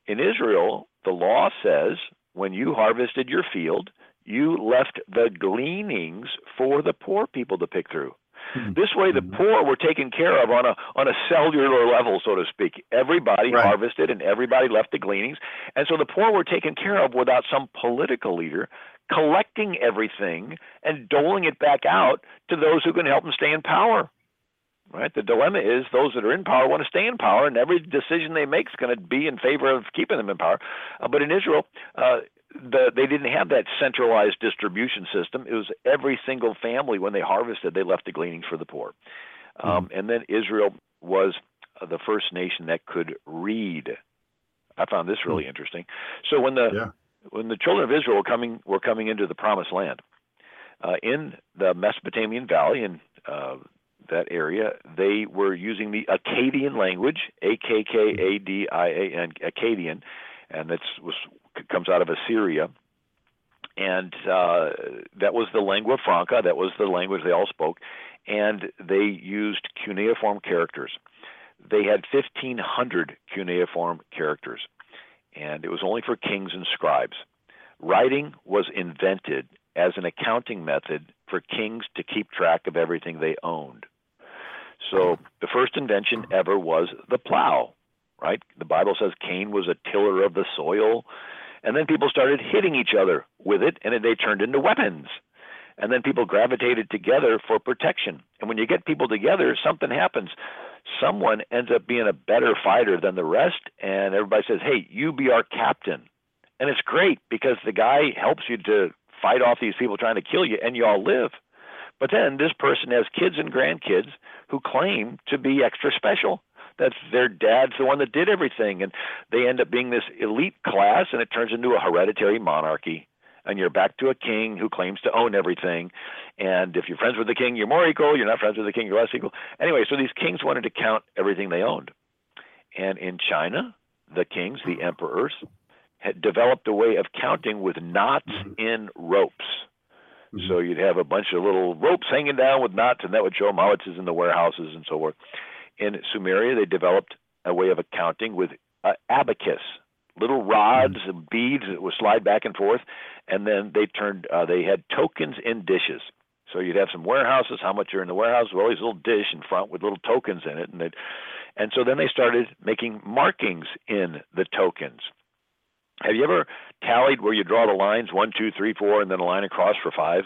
In Israel, the law says when you harvested your field, you left the gleanings for the poor people to pick through. Mm-hmm. This way, the mm-hmm. poor were taken care of on a on a cellular level, so to speak. Everybody right. harvested and everybody left the gleanings, and so the poor were taken care of without some political leader collecting everything and doling it back out to those who can help them stay in power. Right. The dilemma is those that are in power want to stay in power, and every decision they make is going to be in favor of keeping them in power. Uh, but in Israel, uh, the, they didn't have that centralized distribution system. It was every single family when they harvested, they left the gleanings for the poor. Um, mm-hmm. And then Israel was uh, the first nation that could read. I found this really mm-hmm. interesting. So when the yeah. when the children of Israel were coming were coming into the Promised Land, uh, in the Mesopotamian Valley and uh, that area, they were using the Akkadian language, A K K A D I A N, Akkadian, and that was comes out of Assyria, and uh, that was the lingua franca. That was the language they all spoke, and they used cuneiform characters. They had 1,500 cuneiform characters, and it was only for kings and scribes. Writing was invented as an accounting method for kings to keep track of everything they owned. So the first invention ever was the plow, right? The Bible says Cain was a tiller of the soil. And then people started hitting each other with it, and they turned into weapons. And then people gravitated together for protection. And when you get people together, something happens. Someone ends up being a better fighter than the rest, and everybody says, Hey, you be our captain. And it's great because the guy helps you to fight off these people trying to kill you, and you all live. But then this person has kids and grandkids who claim to be extra special. That's their dad's the one that did everything, and they end up being this elite class, and it turns into a hereditary monarchy. And you're back to a king who claims to own everything. And if you're friends with the king, you're more equal. You're not friends with the king, you're less equal. Anyway, so these kings wanted to count everything they owned. And in China, the kings, the emperors, had developed a way of counting with knots in ropes. Mm-hmm. So you'd have a bunch of little ropes hanging down with knots, and that would show them how it's in the warehouses and so forth. In Sumeria, they developed a way of accounting with uh, abacus, little rods mm-hmm. and beads that would slide back and forth, and then they turned. Uh, they had tokens in dishes. So you'd have some warehouses. How much are in the warehouse? Well, these little dish in front with little tokens in it, and they and so then they started making markings in the tokens. Have you ever tallied where you draw the lines one, two, three, four, and then a line across for five?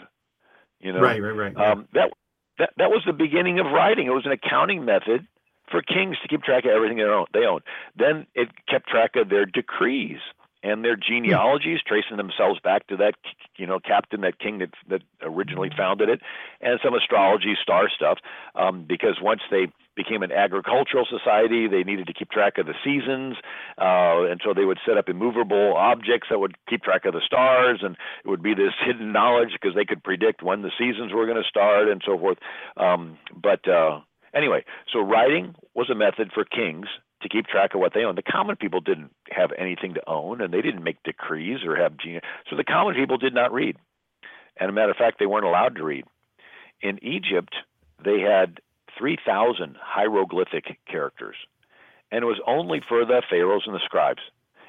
You know, right, right, right. Um, that that that was the beginning of writing. It was an accounting method for kings to keep track of everything they own. They own. Then it kept track of their decrees and their genealogies, tracing themselves back to that you know captain, that king that that originally founded it, and some astrology, star stuff. Um, because once they became an agricultural society, they needed to keep track of the seasons, uh, and so they would set up immovable objects that would keep track of the stars, and it would be this hidden knowledge because they could predict when the seasons were going to start and so forth. Um, but uh, Anyway, so writing was a method for kings to keep track of what they owned. The common people didn't have anything to own, and they didn't make decrees or have gene. So the common people did not read. And a matter of fact, they weren't allowed to read. In Egypt, they had 3,000 hieroglyphic characters, and it was only for the pharaohs and the scribes.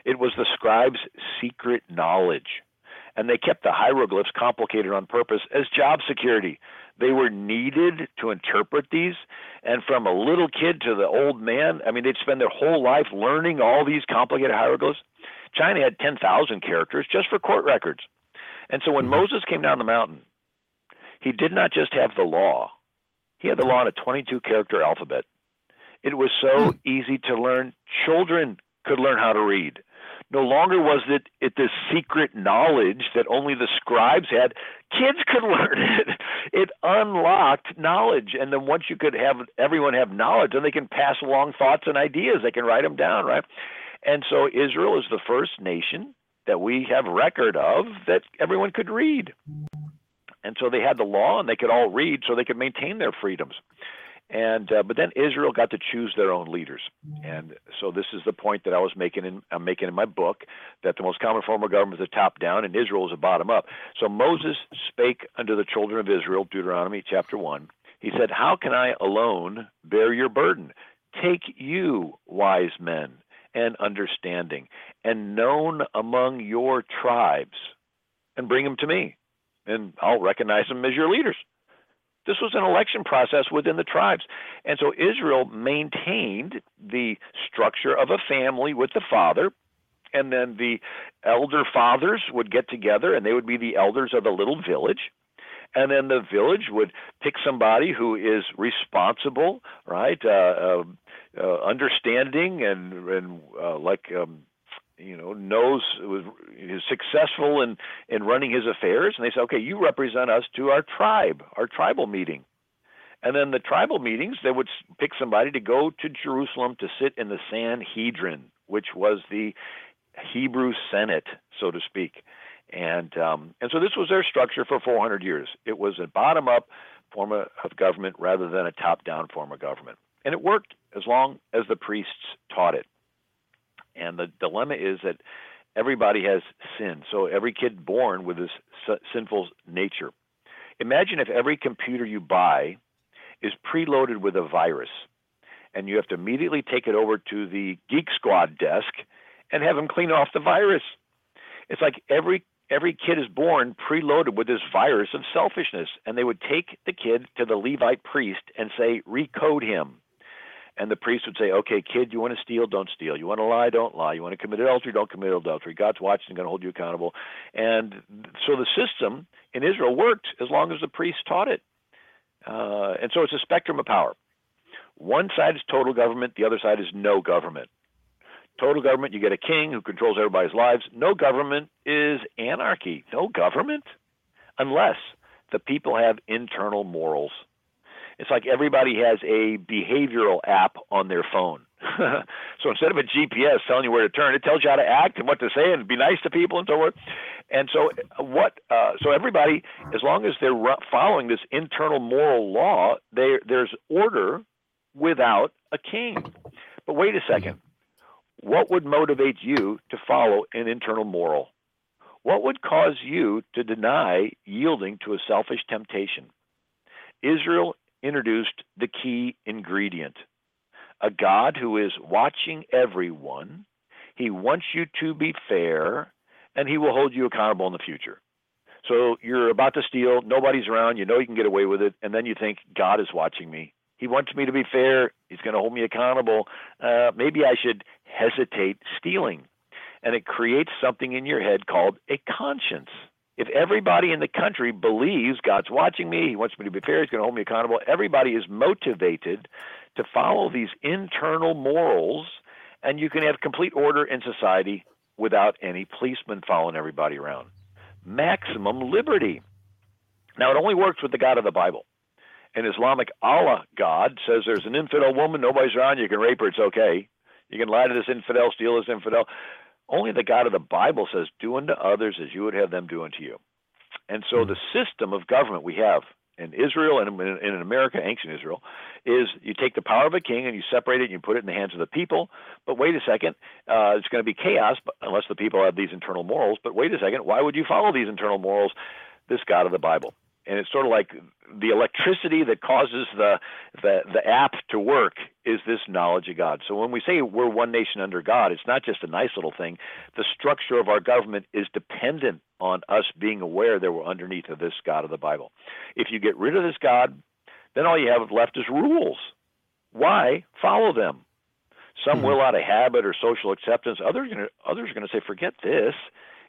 It was the scribes' secret knowledge. And they kept the hieroglyphs complicated on purpose as job security. They were needed to interpret these. And from a little kid to the old man, I mean, they'd spend their whole life learning all these complicated hieroglyphs. China had 10,000 characters just for court records. And so when mm-hmm. Moses came down the mountain, he did not just have the law, he had the law in a 22 character alphabet. It was so hmm. easy to learn. Children could learn how to read. No longer was it, it this secret knowledge that only the scribes had. Kids could learn it. It unlocked knowledge, and then once you could have everyone have knowledge, then they can pass along thoughts and ideas. They can write them down, right? And so Israel is the first nation that we have record of that everyone could read. And so they had the law and they could all read so they could maintain their freedoms. And uh, but then Israel got to choose their own leaders, and so this is the point that I was making in I'm making in my book that the most common form of government is a top down, and Israel is a bottom up. So Moses spake unto the children of Israel, Deuteronomy chapter one. He said, How can I alone bear your burden? Take you, wise men, and understanding, and known among your tribes, and bring them to me, and I'll recognize them as your leaders. This was an election process within the tribes. And so Israel maintained the structure of a family with the father, and then the elder fathers would get together and they would be the elders of the little village. And then the village would pick somebody who is responsible, right, uh, uh, uh, understanding, and and uh, like um, you know knows was is successful in in running his affairs and they say okay you represent us to our tribe our tribal meeting. And then the tribal meetings they would pick somebody to go to Jerusalem to sit in the Sanhedrin which was the Hebrew Senate so to speak. And um, and so this was their structure for 400 years. It was a bottom up form of government rather than a top down form of government. And it worked as long as the priests taught it and the dilemma is that everybody has sin. So every kid born with this sinful nature. Imagine if every computer you buy is preloaded with a virus and you have to immediately take it over to the Geek Squad desk and have them clean off the virus. It's like every every kid is born preloaded with this virus of selfishness and they would take the kid to the Levite priest and say recode him and the priest would say, "Okay, kid, you want to steal? Don't steal. You want to lie? Don't lie. You want to commit adultery? Don't commit adultery. God's watching and going to hold you accountable." And so the system in Israel worked as long as the priest taught it. Uh, and so it's a spectrum of power. One side is total government. The other side is no government. Total government, you get a king who controls everybody's lives. No government is anarchy. No government, unless the people have internal morals. It's like everybody has a behavioral app on their phone. so instead of a GPS telling you where to turn, it tells you how to act and what to say and be nice to people and so forth. And so what? Uh, so everybody, as long as they're following this internal moral law, they, there's order without a king. But wait a second. What would motivate you to follow an internal moral? What would cause you to deny yielding to a selfish temptation? Israel introduced the key ingredient a God who is watching everyone. He wants you to be fair, and he will hold you accountable in the future. So you're about to steal, nobody's around, you know you can get away with it, and then you think, God is watching me. He wants me to be fair, he's going to hold me accountable. Uh, maybe I should hesitate stealing. And it creates something in your head called a conscience if everybody in the country believes God's watching me, He wants me to be fair, He's going to hold me accountable, everybody is motivated to follow these internal morals, and you can have complete order in society without any policemen following everybody around. Maximum liberty. Now, it only works with the God of the Bible. An Islamic Allah God says there's an infidel woman, nobody's around, you can rape her, it's okay. You can lie to this infidel, steal this infidel. Only the God of the Bible says, do unto others as you would have them do unto you. And so the system of government we have in Israel and in America, ancient Israel, is you take the power of a king and you separate it and you put it in the hands of the people. But wait a second, uh, it's going to be chaos unless the people have these internal morals. But wait a second, why would you follow these internal morals? This God of the Bible and it's sort of like the electricity that causes the, the the app to work is this knowledge of God. So when we say we're one nation under God, it's not just a nice little thing. The structure of our government is dependent on us being aware that we're underneath of this God of the Bible. If you get rid of this God, then all you have left is rules. Why follow them? Some mm-hmm. will out of habit or social acceptance. Others are going to, others are going to say, forget this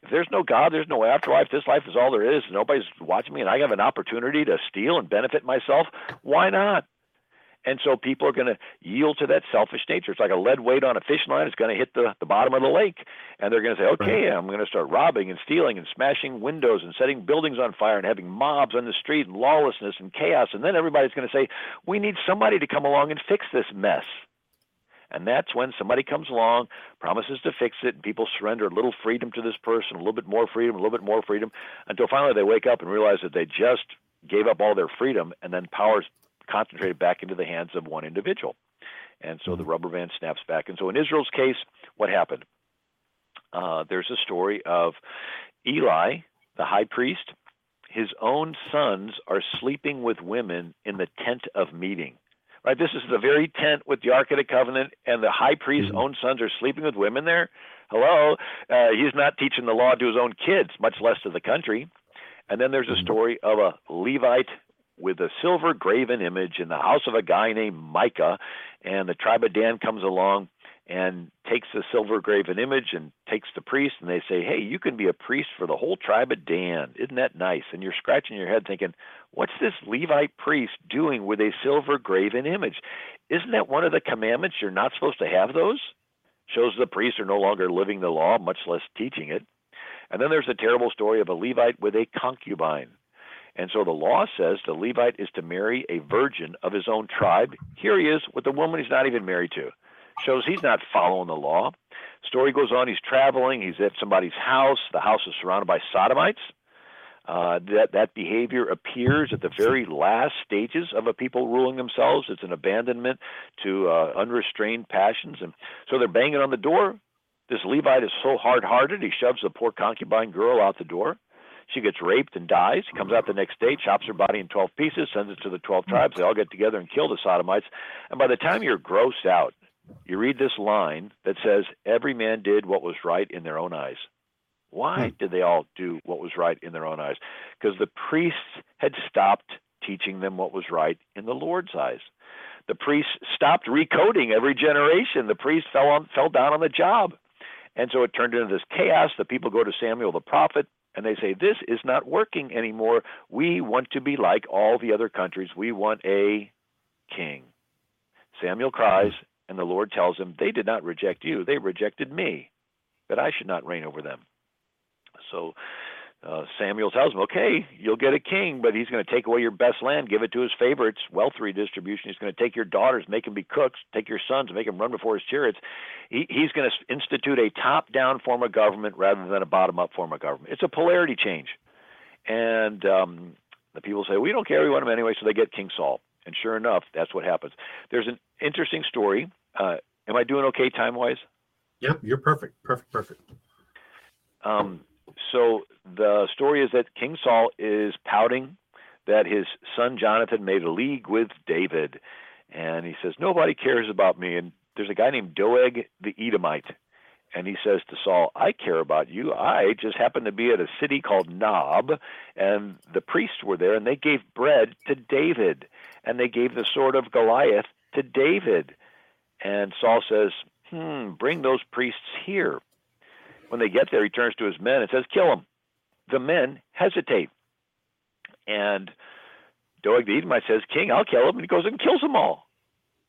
if there's no God, there's no afterlife. This life is all there is. Nobody's watching me, and I have an opportunity to steal and benefit myself. Why not? And so people are going to yield to that selfish nature. It's like a lead weight on a fishing line. It's going to hit the, the bottom of the lake. And they're going to say, okay, right. I'm going to start robbing and stealing and smashing windows and setting buildings on fire and having mobs on the street and lawlessness and chaos. And then everybody's going to say, we need somebody to come along and fix this mess. And that's when somebody comes along, promises to fix it, and people surrender a little freedom to this person, a little bit more freedom, a little bit more freedom, until finally they wake up and realize that they just gave up all their freedom, and then power's concentrated back into the hands of one individual. And so the mm-hmm. rubber band snaps back. And so in Israel's case, what happened? Uh, there's a story of Eli, the high priest. his own sons are sleeping with women in the tent of meeting. Right? This is the very tent with the Ark of the Covenant, and the high priest's mm-hmm. own sons are sleeping with women there. Hello? Uh, he's not teaching the law to his own kids, much less to the country. And then there's a mm-hmm. story of a Levite with a silver graven image in the house of a guy named Micah, and the tribe of Dan comes along and takes the silver graven image and takes the priest and they say, "Hey, you can be a priest for the whole tribe of Dan. Isn't that nice?" And you're scratching your head thinking, "What's this Levite priest doing with a silver graven image? Isn't that one of the commandments you're not supposed to have those?" Shows the priests are no longer living the law, much less teaching it. And then there's a terrible story of a Levite with a concubine. And so the law says the Levite is to marry a virgin of his own tribe. Here he is with a woman he's not even married to shows he's not following the law. Story goes on, he's traveling, he's at somebody's house. The house is surrounded by sodomites. Uh, that that behavior appears at the very last stages of a people ruling themselves. It's an abandonment to uh, unrestrained passions, and so they're banging on the door. This Levite is so hard-hearted, he shoves the poor concubine girl out the door. She gets raped and dies. He comes out the next day, chops her body in 12 pieces, sends it to the 12 tribes. They all get together and kill the sodomites. And by the time you're grossed out, you read this line that says, Every man did what was right in their own eyes. Why hmm. did they all do what was right in their own eyes? Because the priests had stopped teaching them what was right in the Lord's eyes. The priests stopped recoding every generation. The priests fell on fell down on the job. And so it turned into this chaos. The people go to Samuel the prophet and they say, This is not working anymore. We want to be like all the other countries. We want a king. Samuel cries, and the Lord tells him, They did not reject you, they rejected me, that I should not reign over them. So uh, Samuel tells him, Okay, you'll get a king, but he's going to take away your best land, give it to his favorites, wealth redistribution. He's going to take your daughters, make them be cooks, take your sons, make them run before his chariots. He, he's going to institute a top down form of government rather than a bottom up form of government. It's a polarity change. And um, the people say, We don't care, we want him anyway, so they get King Saul. And sure enough, that's what happens. There's an interesting story uh, am I doing okay time wise? Yep, you're perfect. Perfect, perfect. Um, so the story is that King Saul is pouting that his son Jonathan made a league with David. And he says, Nobody cares about me. And there's a guy named Doeg the Edomite. And he says to Saul, I care about you. I just happened to be at a city called Nob, and the priests were there, and they gave bread to David, and they gave the sword of Goliath to David. And Saul says, Hmm, bring those priests here. When they get there, he turns to his men and says, Kill them. The men hesitate. And Doeg the Edomite says, King, I'll kill him. And he goes and kills them all.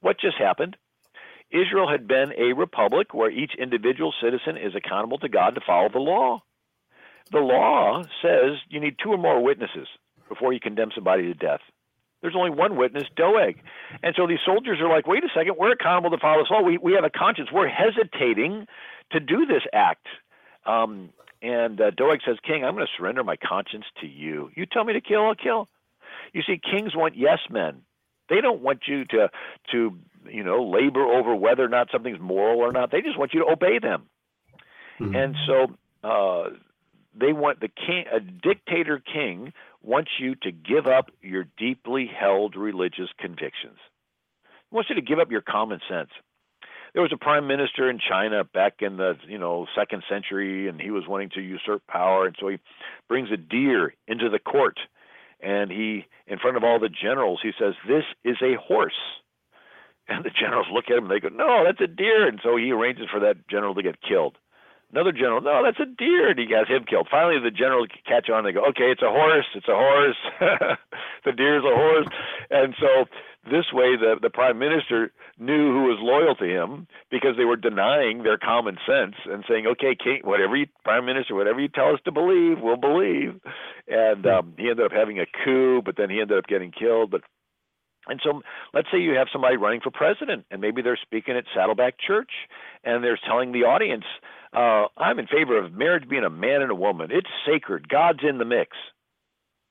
What just happened? Israel had been a republic where each individual citizen is accountable to God to follow the law. The law says you need two or more witnesses before you condemn somebody to death. There's only one witness, Doeg. And so these soldiers are like, wait a second, we're accountable to follow this law. We, we have a conscience. We're hesitating to do this act. Um, and uh, Doeg says, King, I'm going to surrender my conscience to you. You tell me to kill, I'll kill. You see, kings want yes men. They don't want you to to you know labor over whether or not something's moral or not. They just want you to obey them. Mm-hmm. And so uh, they want the king, a dictator king wants you to give up your deeply held religious convictions. He wants you to give up your common sense. There was a prime minister in China back in the you know second century, and he was wanting to usurp power, and so he brings a deer into the court, and he, in front of all the generals, he says, "This is a horse." And the generals look at him and they go, No, that's a deer. And so he arranges for that general to get killed. Another general, no, that's a deer, and he has him killed. Finally, the general catch on. They go, okay, it's a horse. It's a horse. the deer's a horse. And so this way, the the prime minister knew who was loyal to him because they were denying their common sense and saying, okay, King, whatever you, prime minister, whatever you tell us to believe, we'll believe. And um, he ended up having a coup, but then he ended up getting killed. But and so let's say you have somebody running for president, and maybe they're speaking at Saddleback Church, and they're telling the audience, uh, I'm in favor of marriage being a man and a woman. It's sacred. God's in the mix.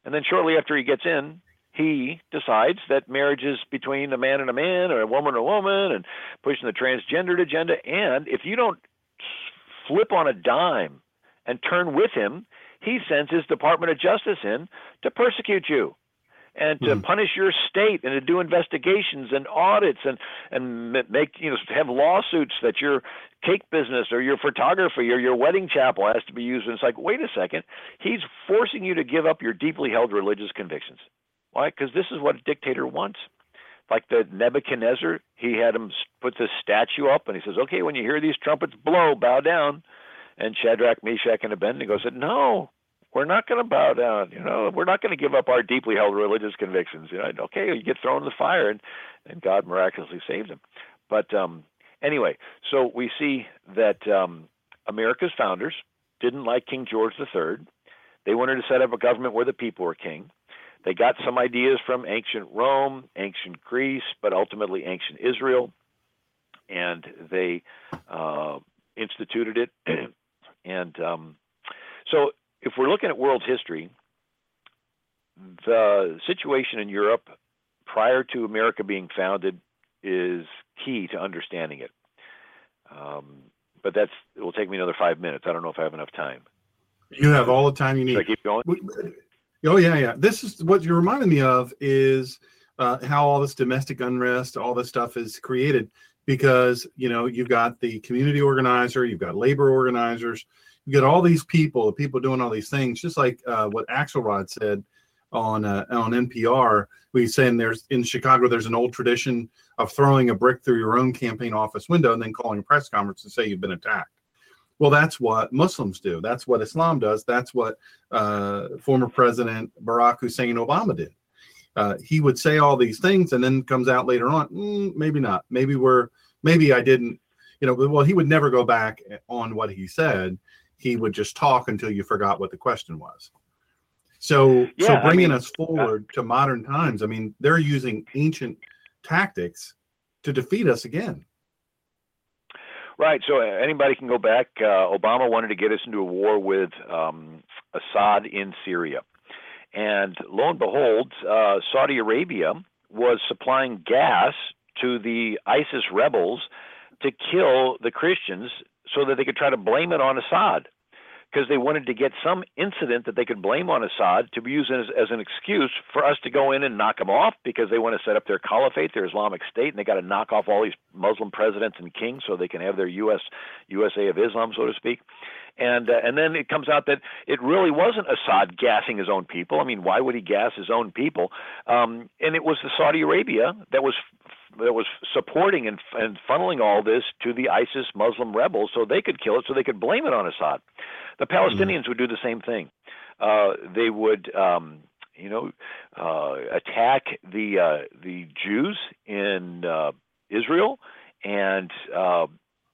And then shortly after he gets in, he decides that marriage is between a man and a man or a woman and a woman and pushing the transgendered agenda. And if you don't flip on a dime and turn with him, he sends his Department of Justice in to persecute you and to mm. punish your state and to do investigations and audits and and make you know have lawsuits that your cake business or your photography or your wedding chapel has to be used and it's like wait a second he's forcing you to give up your deeply held religious convictions why because this is what a dictator wants like the Nebuchadnezzar, he had him put this statue up, and he says, "Okay, when you hear these trumpets blow, bow down." And Shadrach, Meshach, and Abednego said, "No, we're not going to bow down. You know, we're not going to give up our deeply held religious convictions. You know, okay, you get thrown in the fire, and and God miraculously saved him. But um, anyway, so we see that um, America's founders didn't like King George III. They wanted to set up a government where the people were king. They got some ideas from ancient Rome, ancient Greece, but ultimately ancient Israel, and they uh, instituted it. and um, so, if we're looking at world history, the situation in Europe prior to America being founded is key to understanding it. Um, but that's it will take me another five minutes. I don't know if I have enough time. You have all the time you need. Should I keep going? Oh yeah, yeah. This is what you're reminding me of is uh, how all this domestic unrest, all this stuff is created because you know you've got the community organizer, you've got labor organizers, you have got all these people, people doing all these things, just like uh, what Axelrod said on uh, on NPR. We saying there's in Chicago there's an old tradition of throwing a brick through your own campaign office window and then calling a press conference to say you've been attacked. Well, that's what Muslims do. That's what Islam does. That's what uh, former President Barack Hussein Obama did. Uh, he would say all these things and then comes out later on, mm, maybe not. Maybe we're, maybe I didn't, you know, well, he would never go back on what he said. He would just talk until you forgot what the question was. So, yeah, so bringing I mean, us forward uh, to modern times, I mean, they're using ancient tactics to defeat us again. Right. So uh, anybody can go back. Uh, Obama wanted to get us into a war with um, Assad in Syria. And lo and behold, uh, Saudi Arabia was supplying gas to the ISIS rebels to kill the Christians so that they could try to blame it on Assad because they wanted to get some incident that they could blame on Assad to be used as, as an excuse for us to go in and knock them off because they want to set up their caliphate, their Islamic State, and they got to knock off all these Muslim presidents and kings so they can have their U.S. USA of Islam, so to speak. And uh, and then it comes out that it really wasn't Assad gassing his own people. I mean, why would he gas his own people? Um, and it was the Saudi Arabia that was that was supporting and, and funneling all this to the ISIS Muslim rebels so they could kill it, so they could blame it on Assad. The Palestinians mm. would do the same thing. Uh, they would, um, you know, uh, attack the uh, the Jews in uh, Israel, and uh,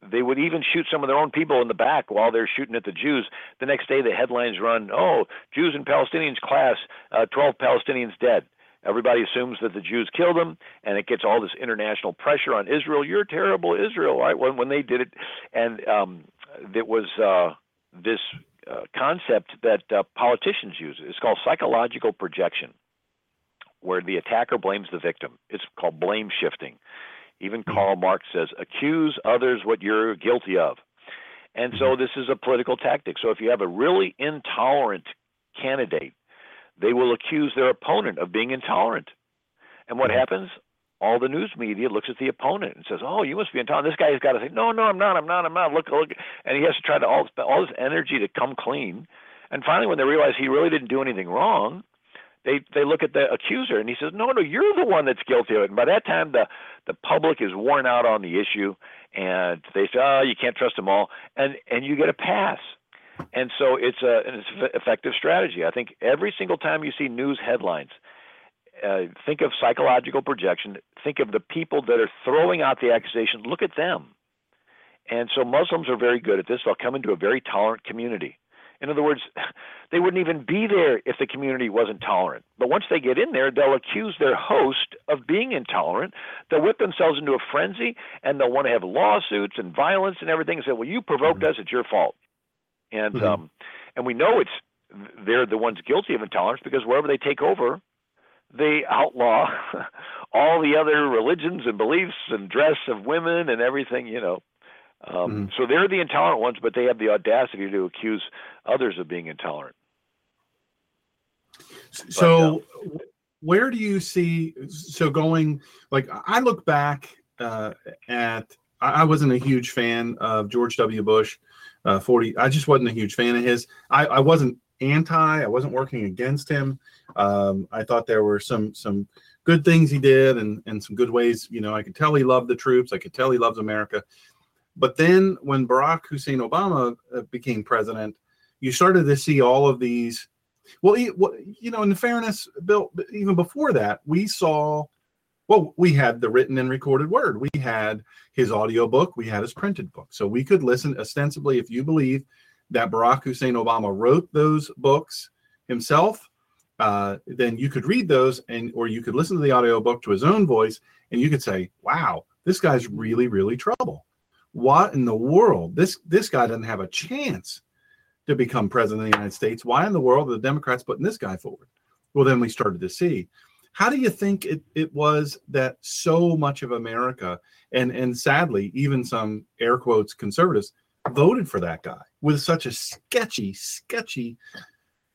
they would even shoot some of their own people in the back while they're shooting at the Jews. The next day, the headlines run, "Oh, Jews and Palestinians clash, uh, 12 Palestinians dead." Everybody assumes that the Jews killed them, and it gets all this international pressure on Israel. You're terrible, Israel, right? When when they did it, and um, it was uh, this uh, concept that uh, politicians use. It's called psychological projection, where the attacker blames the victim. It's called blame shifting. Even mm-hmm. Karl Marx says, accuse others what you're guilty of. And so mm-hmm. this is a political tactic. So if you have a really intolerant candidate they will accuse their opponent of being intolerant. And what happens? All the news media looks at the opponent and says, "Oh, you must be intolerant." This guy's got to say, "No, no, I'm not. I'm not. I'm not." Look, look, and he has to try to all all this energy to come clean. And finally, when they realize he really didn't do anything wrong, they they look at the accuser and he says, "No, no, you're the one that's guilty of it." And by that time, the the public is worn out on the issue, and they say, "Oh, you can't trust them all," and and you get a pass. And so it's a it's an effective strategy. I think every single time you see news headlines, uh, think of psychological projection. Think of the people that are throwing out the accusation. Look at them. And so Muslims are very good at this. They'll come into a very tolerant community. In other words, they wouldn't even be there if the community wasn't tolerant. But once they get in there, they'll accuse their host of being intolerant. They'll whip themselves into a frenzy and they'll want to have lawsuits and violence and everything and say, well, you provoked mm-hmm. us, it's your fault and mm-hmm. um, and we know it's they're the ones guilty of intolerance because wherever they take over, they outlaw all the other religions and beliefs and dress of women and everything. You know, um, mm-hmm. so they're the intolerant ones, but they have the audacity to accuse others of being intolerant. So, but, uh, where do you see? So going like I look back uh, at I wasn't a huge fan of George W. Bush. Uh, 40. I just wasn't a huge fan of his. I, I wasn't anti. I wasn't working against him. Um, I thought there were some some good things he did and and some good ways. You know, I could tell he loved the troops. I could tell he loves America. But then when Barack Hussein Obama uh, became president, you started to see all of these. Well, you know, in fairness, Bill, even before that, we saw well, we had the written and recorded word. We had his audio book. We had his printed book. So we could listen ostensibly, if you believe that Barack Hussein Obama wrote those books himself, uh, then you could read those and or you could listen to the audio book to his own voice and you could say, wow, this guy's really, really trouble. What in the world? This this guy doesn't have a chance to become president of the United States. Why in the world are the Democrats putting this guy forward? Well, then we started to see how do you think it, it was that so much of America and and sadly even some air quotes conservatives voted for that guy with such a sketchy, sketchy?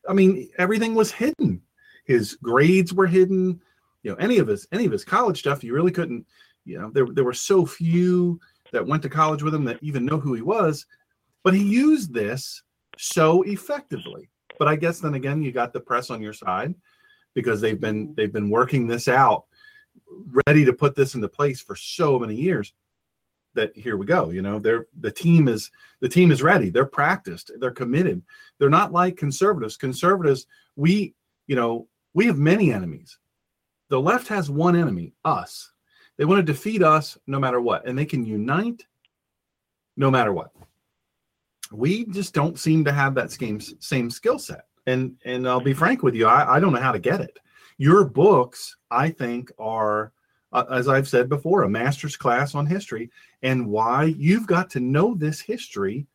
I mean, everything was hidden. His grades were hidden. You know, any of his any of his college stuff, you really couldn't. You know, there there were so few that went to college with him that even know who he was. But he used this so effectively. But I guess then again, you got the press on your side because they've been they've been working this out, ready to put this into place for so many years. That here we go. You know, they're the team is the team is ready. They're practiced. They're committed. They're not like conservatives. Conservatives, we you know we have many enemies. The left has one enemy, us. They want to defeat us no matter what, and they can unite no matter what. We just don't seem to have that same same skill set and and I'll be frank with you, I, I don't know how to get it. Your books, I think, are uh, as I've said before, a master's class on history and why you've got to know this history.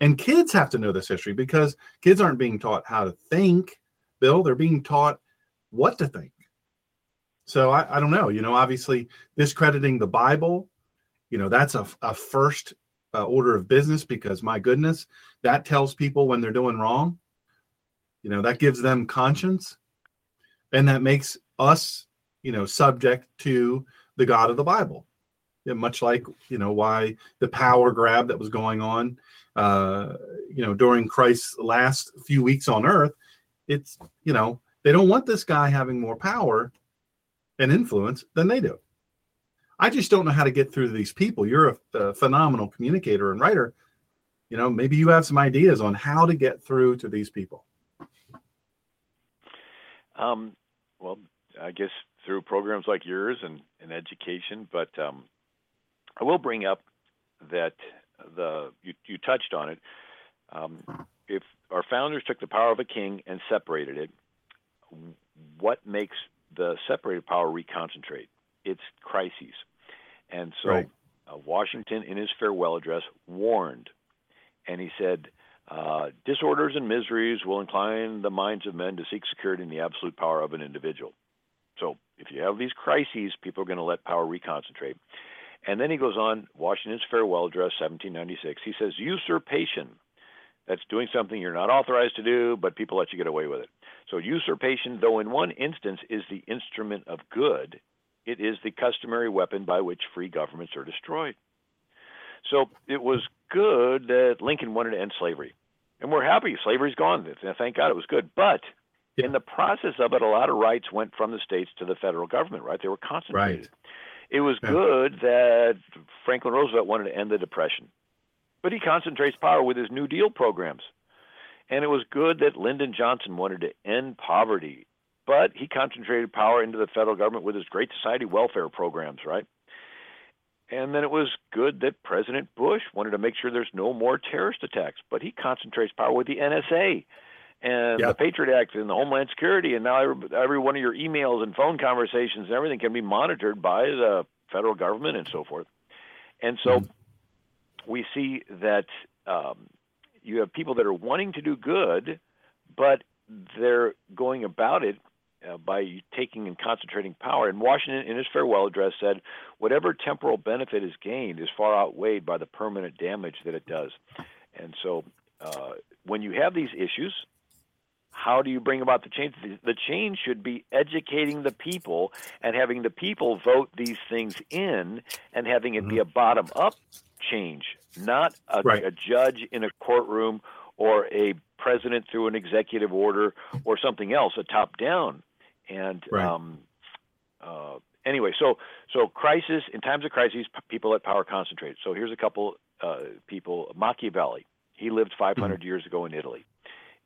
And kids have to know this history because kids aren't being taught how to think, Bill. They're being taught what to think. So I, I don't know. You know, obviously, discrediting the Bible, you know, that's a, a first uh, order of business because my goodness, that tells people when they're doing wrong. You know, that gives them conscience and that makes us, you know, subject to the God of the Bible. Yeah, much like, you know, why the power grab that was going on, uh, you know, during Christ's last few weeks on earth, it's, you know, they don't want this guy having more power and influence than they do. I just don't know how to get through to these people. You're a, a, phenomenal communicator and writer. You know, maybe you have some ideas on how to get through to these people. Um, well, I guess through programs like yours and, and education, but um, I will bring up that the you, you touched on it. Um, if our founders took the power of a king and separated it, what makes the separated power reconcentrate? It's crises. And so right. uh, Washington, in his farewell address, warned, and he said, uh, disorders and miseries will incline the minds of men to seek security in the absolute power of an individual. So, if you have these crises, people are going to let power reconcentrate. And then he goes on, Washington's farewell address, 1796. He says, usurpation. That's doing something you're not authorized to do, but people let you get away with it. So, usurpation, though in one instance is the instrument of good, it is the customary weapon by which free governments are destroyed. So it was good that Lincoln wanted to end slavery. And we're happy slavery's gone. Thank God it was good. But yeah. in the process of it, a lot of rights went from the states to the federal government, right? They were concentrated. Right. It was yeah. good that Franklin Roosevelt wanted to end the Depression, but he concentrates power with his New Deal programs. And it was good that Lyndon Johnson wanted to end poverty, but he concentrated power into the federal government with his Great Society welfare programs, right? And then it was good that President Bush wanted to make sure there's no more terrorist attacks, but he concentrates power with the NSA and the Patriot Act and the Homeland Security, and now every, every one of your emails and phone conversations and everything can be monitored by the federal government and so forth. And so mm-hmm. we see that um, you have people that are wanting to do good, but they're going about it uh, by taking and concentrating power. And Washington, in his farewell address, said, "Whatever temporal benefit is gained is far outweighed by the permanent damage that it does." And so, uh, when you have these issues, how do you bring about the change? The change should be educating the people and having the people vote these things in and having it be a bottom up change, not a, Right. a judge in a courtroom or a president through an executive order or something else, a top down. And Right. um, uh, anyway, so so crisis in times of crises, p- people let power concentrate. So here's a couple uh, people: Machiavelli. He lived 500 years ago in Italy.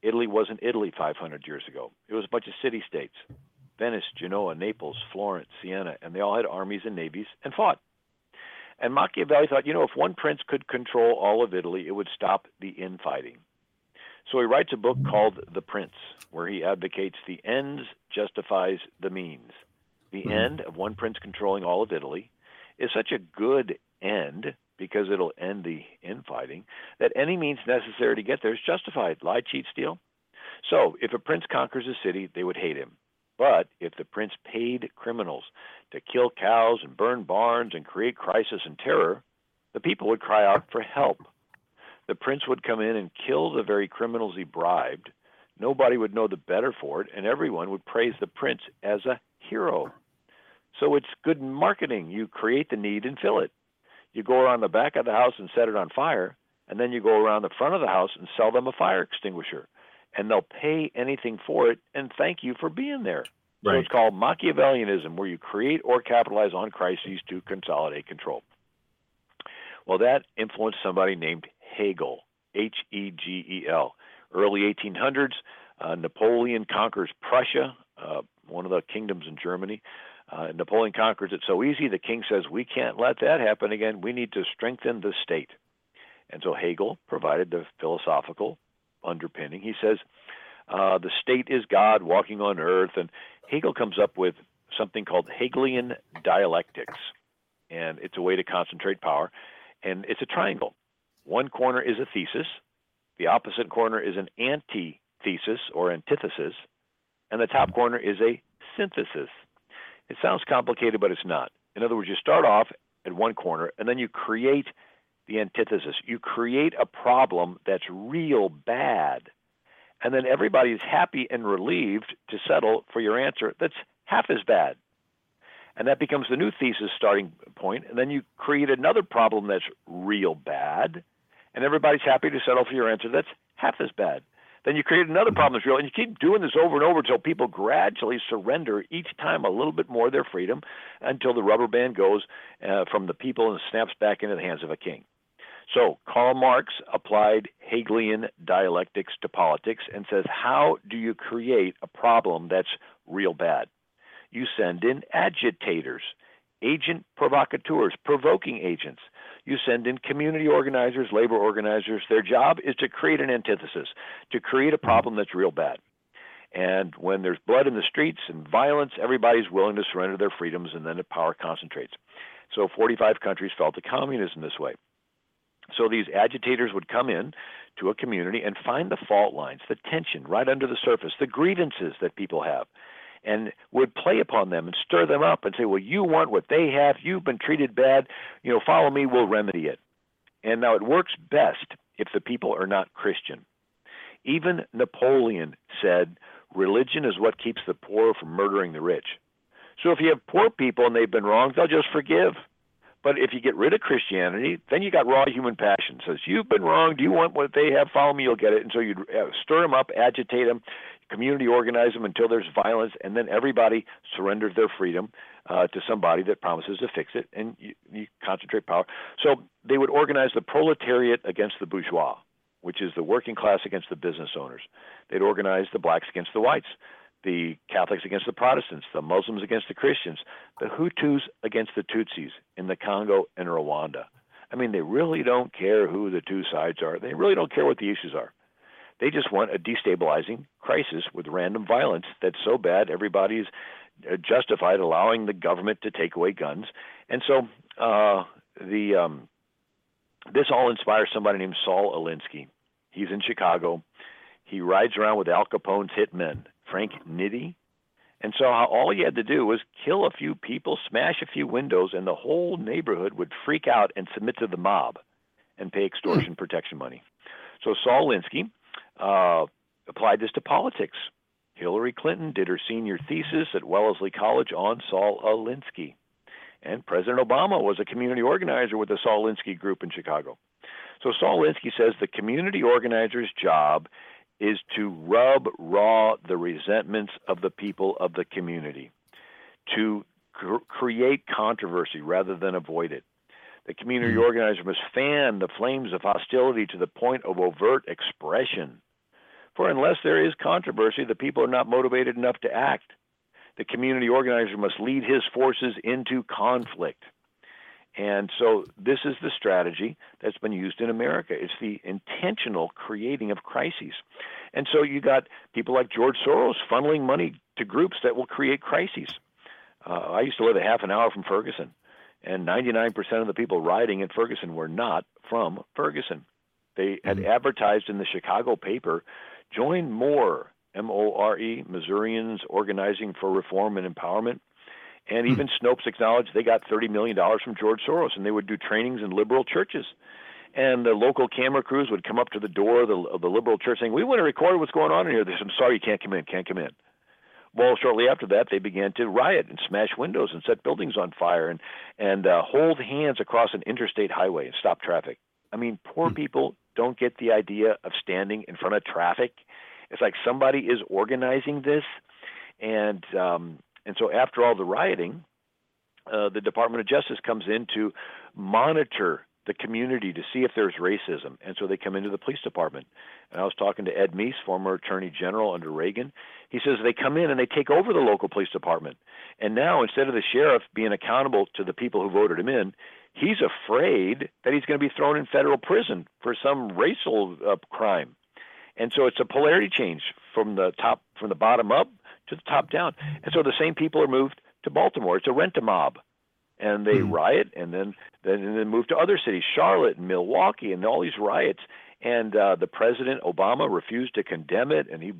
Italy wasn't Italy 500 years ago. It was a bunch of city states: Venice, Genoa, Naples, Florence, Siena, and they all had armies and navies and fought. And Machiavelli thought, you know, if one prince could control all of Italy, it would stop the infighting. So he writes a book called The Prince, where he advocates the ends justifies the means. The mm-hmm. end of one prince controlling all of Italy is such a good end because it'll end the infighting that any means necessary to get there is justified. Lie, cheat, steal. So if a prince conquers a city, they would hate him. But if the prince paid criminals to kill cows and burn barns and create crisis and terror, the people would cry out for help. The prince would come in and kill the very criminals he bribed. Nobody would know the better for it, and everyone would praise the prince as a hero. So it's good marketing. You create the need and fill it. You go around the back of the house and set it on fire, and then you go around the front of the house and sell them a fire extinguisher. And they'll pay anything for it and thank you for being there. So it's called Machiavellianism, where you create or capitalize on crises to consolidate control. Well, that influenced somebody named Hegel, H E G E L. Early 1800s, uh, Napoleon conquers Prussia, uh, one of the kingdoms in Germany. Uh, Napoleon conquers it so easy, the king says, We can't let that happen again. We need to strengthen the state. And so Hegel provided the philosophical underpinning. He says, uh, The state is God walking on earth. And Hegel comes up with something called Hegelian dialectics. And it's a way to concentrate power. And it's a triangle. One corner is a thesis, the opposite corner is an antithesis or antithesis, and the top corner is a synthesis. It sounds complicated, but it's not. In other words, you start off at one corner and then you create the antithesis. You create a problem that's real bad. And then everybody is happy and relieved to settle for your answer that's half as bad. And that becomes the new thesis starting point. And then you create another problem that's real bad. And everybody's happy to settle for your answer that's half as bad. Then you create another problem that's real, and you keep doing this over and over until people gradually surrender each time a little bit more of their freedom until the rubber band goes uh, from the people and snaps back into the hands of a king. So Karl Marx applied Hegelian dialectics to politics and says, how do you create a problem that's real bad? You send in agitators, agent provocateurs, provoking agents. You send in community organizers, labor organizers. Their job is to create an antithesis, to create a problem that's real bad. And when there's blood in the streets and violence, everybody's willing to surrender their freedoms, and then the power concentrates. So 45 countries fell to communism this way. So these agitators would come in to a community and find the fault lines, the tension right under the surface, the grievances that people have, and would play upon them and stir them up and say, "Well, you want what they have. You've been treated bad. You know, follow me. We'll remedy it." And now it works best if the people are not Christian. Even Napoleon said, "Religion is what keeps the poor from murdering the rich." So if you have poor people and they've been wronged, they'll just forgive. But if you get rid of Christianity, then you got raw human passion. Says you've been wrong. Do you want what they have? Follow me, you'll get it. And so you uh, stir them up, agitate them, community organize them until there's violence, and then everybody surrenders their freedom uh, to somebody that promises to fix it, and you, you concentrate power. So they would organize the proletariat against the bourgeois, which is the working class against the business owners. They'd organize the blacks against the whites the Catholics against the Protestants, the Muslims against the Christians, the Hutus against the Tutsis in the Congo and Rwanda. I mean, they really don't care who the two sides are. They really don't care what the issues are. They just want a destabilizing crisis with random violence that's so bad everybody's uh, justified allowing the government to take away guns. And so uh, the um, this all inspires somebody named Saul Alinsky. He's in Chicago. He rides around with Al Capone's hitmen, Frank Nitti. And so all he had to do was kill a few people, smash a few windows, and the whole neighborhood would freak out and submit to the mob and pay extortion protection money. So Saul Alinsky uh, applied this to politics. Hillary Clinton did her senior thesis at Wellesley College on Saul Alinsky. And President Obama was a community organizer with the Saul Alinsky group in Chicago. So Saul Alinsky says the community organizer's job is to rub raw the resentments of the people of the community, to cr- create controversy rather than avoid it. The community mm-hmm. organizer must fan the flames of hostility to the point of overt expression. For unless there is controversy, the people are not motivated enough to act. The community organizer must lead his forces into conflict. And so this is the strategy that's been used in America. It's the intentional creating of crises. And so you got people like George Soros funneling money to groups that will create crises. Uh, I used to live a half an hour from Ferguson, and 99% of the people riding in Ferguson were not from Ferguson. They had mm-hmm. advertised in the Chicago paper join MORE, M O R E, Missourians Organizing for Reform and Empowerment. And even hmm. Snopes acknowledged they got $30 million from George Soros, and they would do trainings in liberal churches. And the local camera crews would come up to the door of the, of the liberal church saying, We want to record what's going on in here. They said, I'm sorry, you can't come in, can't come in. Well, shortly after that, they began to riot and smash windows and set buildings on fire and, and uh, hold hands across an interstate highway and stop traffic. I mean, poor hmm. people don't get the idea of standing in front of traffic. It's like somebody is organizing this. And um, and so after all the rioting, uh, the Department of Justice comes in to monitor the community to see if there's racism. And so they come into the police department. And I was talking to Ed Meese, former attorney general under Reagan. He says they come in and they take over the local police department. And now instead of the sheriff being accountable to the people who voted him in, he's afraid that he's going to be thrown in federal prison for some racial uh, crime. And so it's a polarity change from the top from the bottom up to the top down. And so the same people are moved to Baltimore. It's a rent a mob. And they mm. riot and then then and then move to other cities, Charlotte and Milwaukee and all these riots. And uh, the president Obama refused to condemn it, and he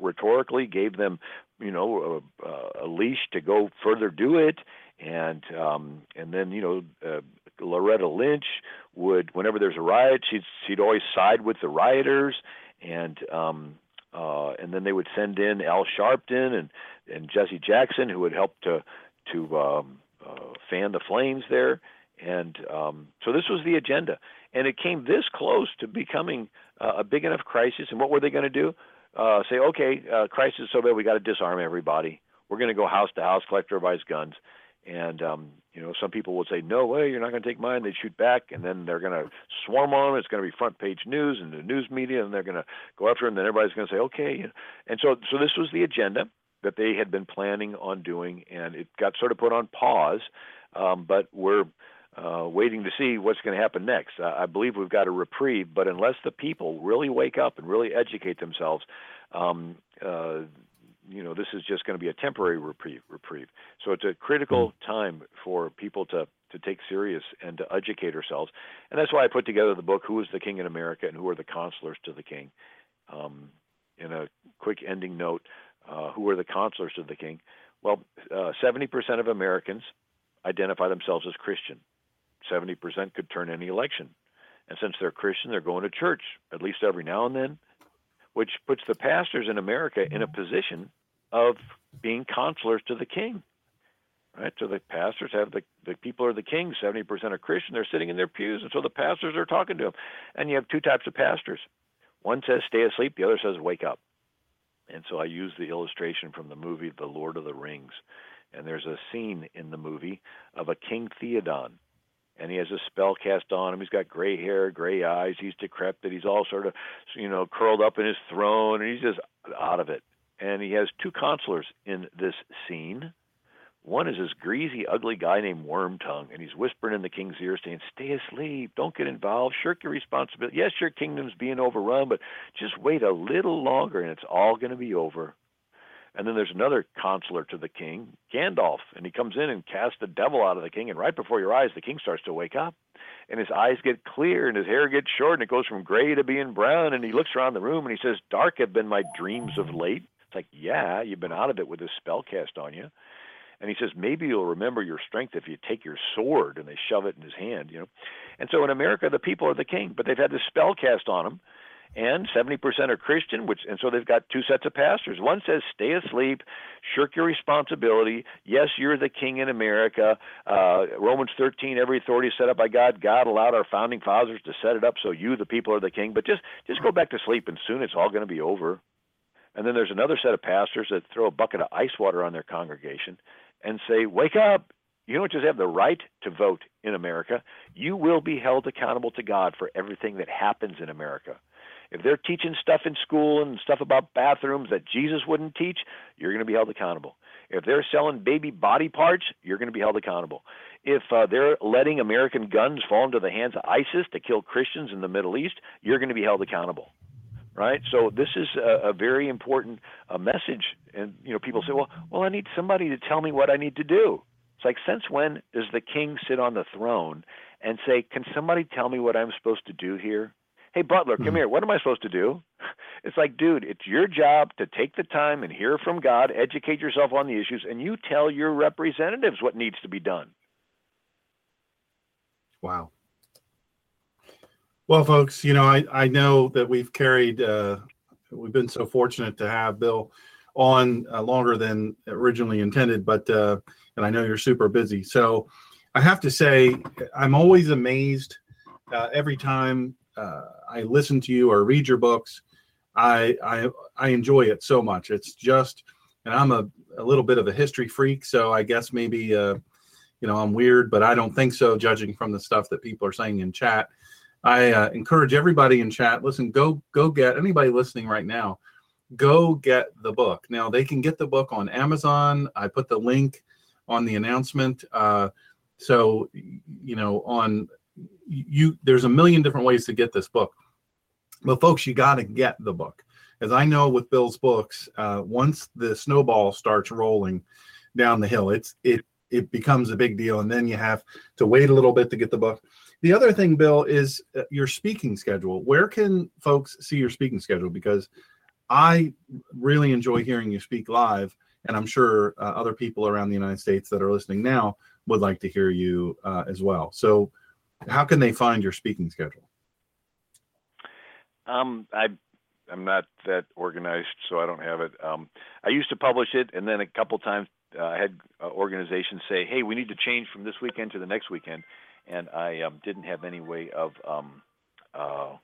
rhetorically gave them, you know, a, a leash to go further do it. And um, and then you know, uh, Loretta Lynch would, whenever there's a riot, she'd she'd always side with the rioters, and um, uh, and then they would send in Al Sharpton and and Jesse Jackson, who would help to to um, uh, fan the flames there. And um, so this was the agenda, and it came this close to becoming uh, a big enough crisis. And what were they going to do? Uh, say, okay, uh, crisis so bad we got to disarm everybody. We're going to go house to house, collect everybody's guns, and um, you know, some people will say, "No way, you're not going to take mine." They shoot back, and then they're going to swarm on. It's going to be front page news and the news media, and they're going to go after. And then everybody's going to say, "Okay." And so, so this was the agenda that they had been planning on doing, and it got sort of put on pause. Um, but we're uh, waiting to see what's going to happen next. Uh, I believe we've got a reprieve, but unless the people really wake up and really educate themselves, um, uh, you know this is just going to be a temporary reprieve. reprieve. So it's a critical hmm. time for people to to take serious and to educate ourselves, and that's why I put together the book "Who is the King in America and Who are the Counselors to the King." Um, in a quick ending note, uh, who are the counselors to the King? Well, uh, 70% of Americans identify themselves as Christian. 70% could turn any election. And since they're Christian, they're going to church at least every now and then which puts the pastors in America in a mm-hmm. position of being counselors to the king. Right? So the pastors have the, the people are the king, 70% are Christian, they're sitting in their pews, and so the pastors are talking to them. And you have two types of pastors. One says stay asleep, the other says wake up. And so I use the illustration from the movie The Lord of the Rings. And there's a scene in the movie of a King Theoden and he has a spell cast on him. He's got gray hair, gray eyes. He's decrepit. He's all sort of, you know, curled up in his throne, and he's just out of it. And he has two counselors in this scene. One is this greasy, ugly guy named Wormtongue, and he's whispering in the king's ear, saying, "Stay asleep. Don't get involved. Shirk your responsibility. Yes, your kingdom's being overrun, but just wait a little longer, and it's all going to be over." And then there's another counselor to the king, Gandalf, and he comes in and casts the devil out of the king. And right before your eyes, the king starts to wake up, and his eyes get clear, and his hair gets short, and it goes from gray to being brown. And he looks around the room, and he says, "Dark have been my dreams of late." It's like, yeah, you've been out of it with this spell cast on you. And he says, maybe you'll remember your strength if you take your sword, and they shove it in his hand, you know. And so in America, the people are the king, but they've had this spell cast on them and 70% are Christian, which and so they've got two sets of pastors. One says stay asleep, shirk your responsibility. Yes, you're the king in America. Uh, Romans 13, every authority is set up by God. God allowed our founding fathers to set it up so you, the people, are the king. But just just go back to sleep, and soon it's all going to be over. And then there's another set of pastors that throw a bucket of ice water on their congregation and say, "Wake up! You don't just have the right to vote in America. You will be held accountable to God for everything that happens in America." If they're teaching stuff in school and stuff about bathrooms that Jesus wouldn't teach, you're going to be held accountable. If they're selling baby body parts, you're going to be held accountable. If uh, they're letting American guns fall into the hands of ISIS to kill Christians in the Middle East, you're going to be held accountable. Right, so this is a, a very important uh, message, and you know people say, "Well, well, I need somebody to tell me what I need to do." It's like, since when does the king sit on the throne and say, "Can somebody tell me what I'm supposed to do here?" Hey, Butler, come mm-hmm. here. What am I supposed to do? It's like, dude, it's your job to take the time and hear from God, educate yourself on the issues, and you tell your representatives what needs to be done. Wow. Well, folks, you know, I, I know that we've carried, uh, we've been so fortunate to have Bill on uh, longer than originally intended, but, uh, and I know you're super busy. So I have to say, I'm always amazed uh, every time uh, I listen to you or read your books. I, I I enjoy it so much. It's just, and I'm a, a little bit of a history freak, so I guess maybe uh, you know I'm weird, but I don't think so. Judging from the stuff that people are saying in chat, I uh, encourage everybody in chat. Listen, go go get anybody listening right now. Go get the book. Now they can get the book on Amazon. I put the link on the announcement. Uh, so you know on you there's a million different ways to get this book. But folks you got to get the book. As i know with bill's books uh, once the snowball starts rolling down the hill it's it it becomes a big deal and then you have to wait a little bit to get the book. The other thing bill is uh, your speaking schedule. Where can folks see your speaking schedule? Because i really enjoy hearing you speak live and i'm sure uh, other people around the united states that are listening now would like to hear you uh, as well. So how can they find your speaking schedule? Um, I I'm not that organized, so I don't have it. Um, I used to publish it, and then a couple times uh, I had uh, organizations say, "Hey, we need to change from this weekend to the next weekend," and I um, didn't have any way of um, uh,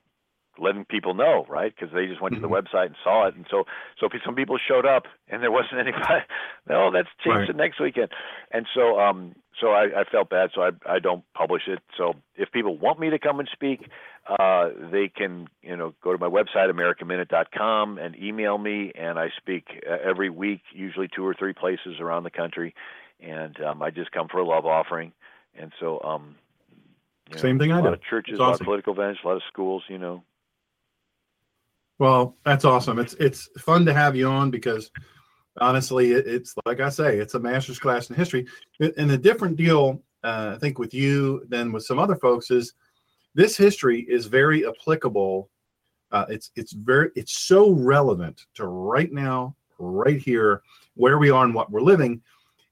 letting people know, right? Because they just went mm-hmm. to the mm-hmm. website and saw it, and so so some people showed up, and there wasn't anybody. no, that's changed right. to next weekend, and so um so I, I felt bad, so I I don't publish it. So if people want me to come and speak, uh, they can you know go to my website americanminute.com and email me, and I speak uh, every week, usually two or three places around the country, and um, I just come for a love offering, and so um. You know, Same thing I do. A lot of churches, awesome. a lot of political events, a lot of schools. You know, well, that's awesome. It's it's fun to have you on because honestly, it, it's like I say, it's a master's class in history. And the different deal, uh, I think, with you than with some other folks is this history is very applicable. Uh, it's it's very it's so relevant to right now, right here, where we are and what we're living.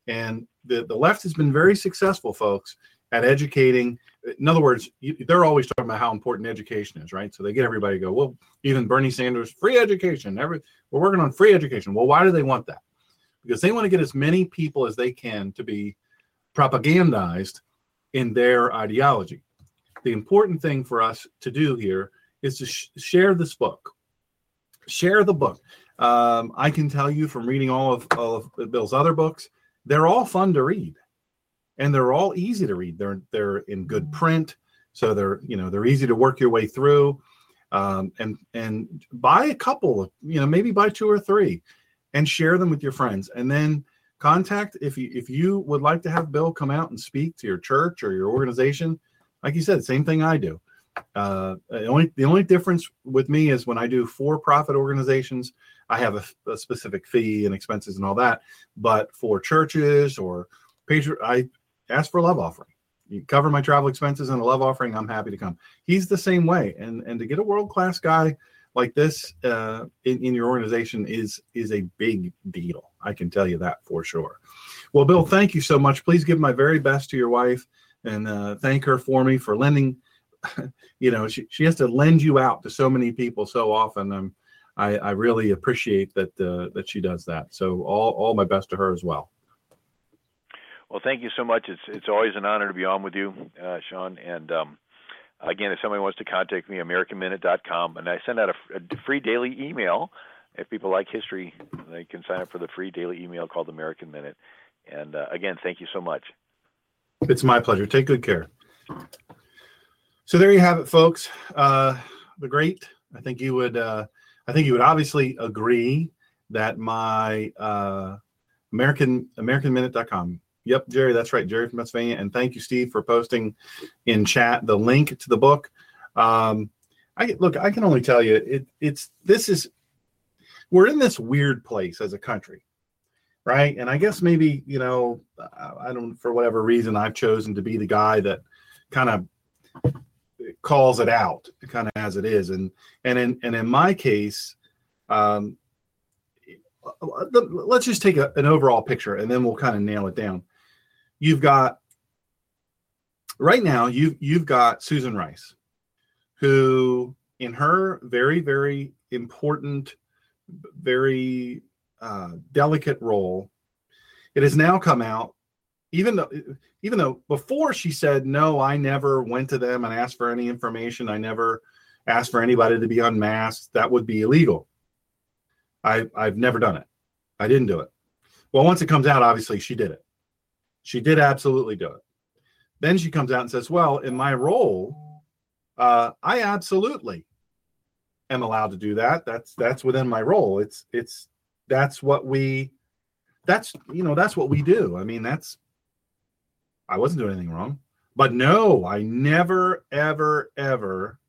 And the the left has been very successful, folks, at educating in other words, they're always talking about how important education is, right? So they get everybody to go, well, even Bernie Sanders, free education. Every we're working on free education. Well, why do they want that? Because they want to get as many people as they can to be propagandized in their ideology. The important thing for us to do here is to sh- share this book. Share the book. Um, I can tell you from reading all of, all of Bill's other books, they're all fun to read and they're all easy to read. They're they're in good mm-hmm. print, so they're you know they're easy to work your way through. Um, and and buy a couple, you know, maybe buy two or three, and share them with your friends. And then contact if you if you would like to have Bill come out and speak to your church or your organization. Like you said, same thing I do. Uh, the only the only difference with me is when I do for profit organizations, I have a, a, specific fee and expenses and all that. But for churches or patron, I ask for a love offering. You cover my travel expenses and a love offering. I'm happy to come. He's the same way, and and to get a world class guy like this uh, in, in your organization is is a big deal. I can tell you that for sure. Well, Bill, thank you so much. Please give my very best to your wife and uh, thank her for me for lending you know, she, she has to lend you out to so many people so often. Um, I, I really appreciate that uh, that she does that. So all all my best to her as well. Well, thank you so much. It's it's always an honor to be on with you, uh, Shawn. And um, again, if somebody wants to contact me, AmericanMinute.com, and I send out a, a free daily email. If people like history, they can sign up for the free daily email called American Minute. And uh, again, thank you so much. It's my pleasure. Take good care. So there you have it, folks. Uh, the great. I think you would. Uh, I think you would obviously agree that my uh, American AmericanMinute.com. Yep, Jerry, that's right, Jerry from Pennsylvania. And thank you, Steve, for posting in chat the link to the book. Um, I look. I can only tell you, it, it's this is. We're in this weird place as a country right? And I guess maybe you know, I don't for whatever reason I've chosen to be the guy that kind of calls it out, kind of as it is, and and in and in my case, um, let's just take a, an overall picture, and then we'll kind of nail it down. You've got right now you've you've got Susan Rice, who in her very very important, very uh, delicate role. It has now come out, even though even though before she said no, I never went to them and asked for any information. I never asked for anybody to be unmasked. That would be illegal. I I've never done it. I didn't do it. Well, once it comes out, obviously she did it. She did absolutely do it. Then she comes out and says, "Well, in my role, uh, I absolutely am allowed to do that. That's that's within my role. It's it's that's what we that's you know that's what we do i mean that's i wasn't doing anything wrong but no i never ever ever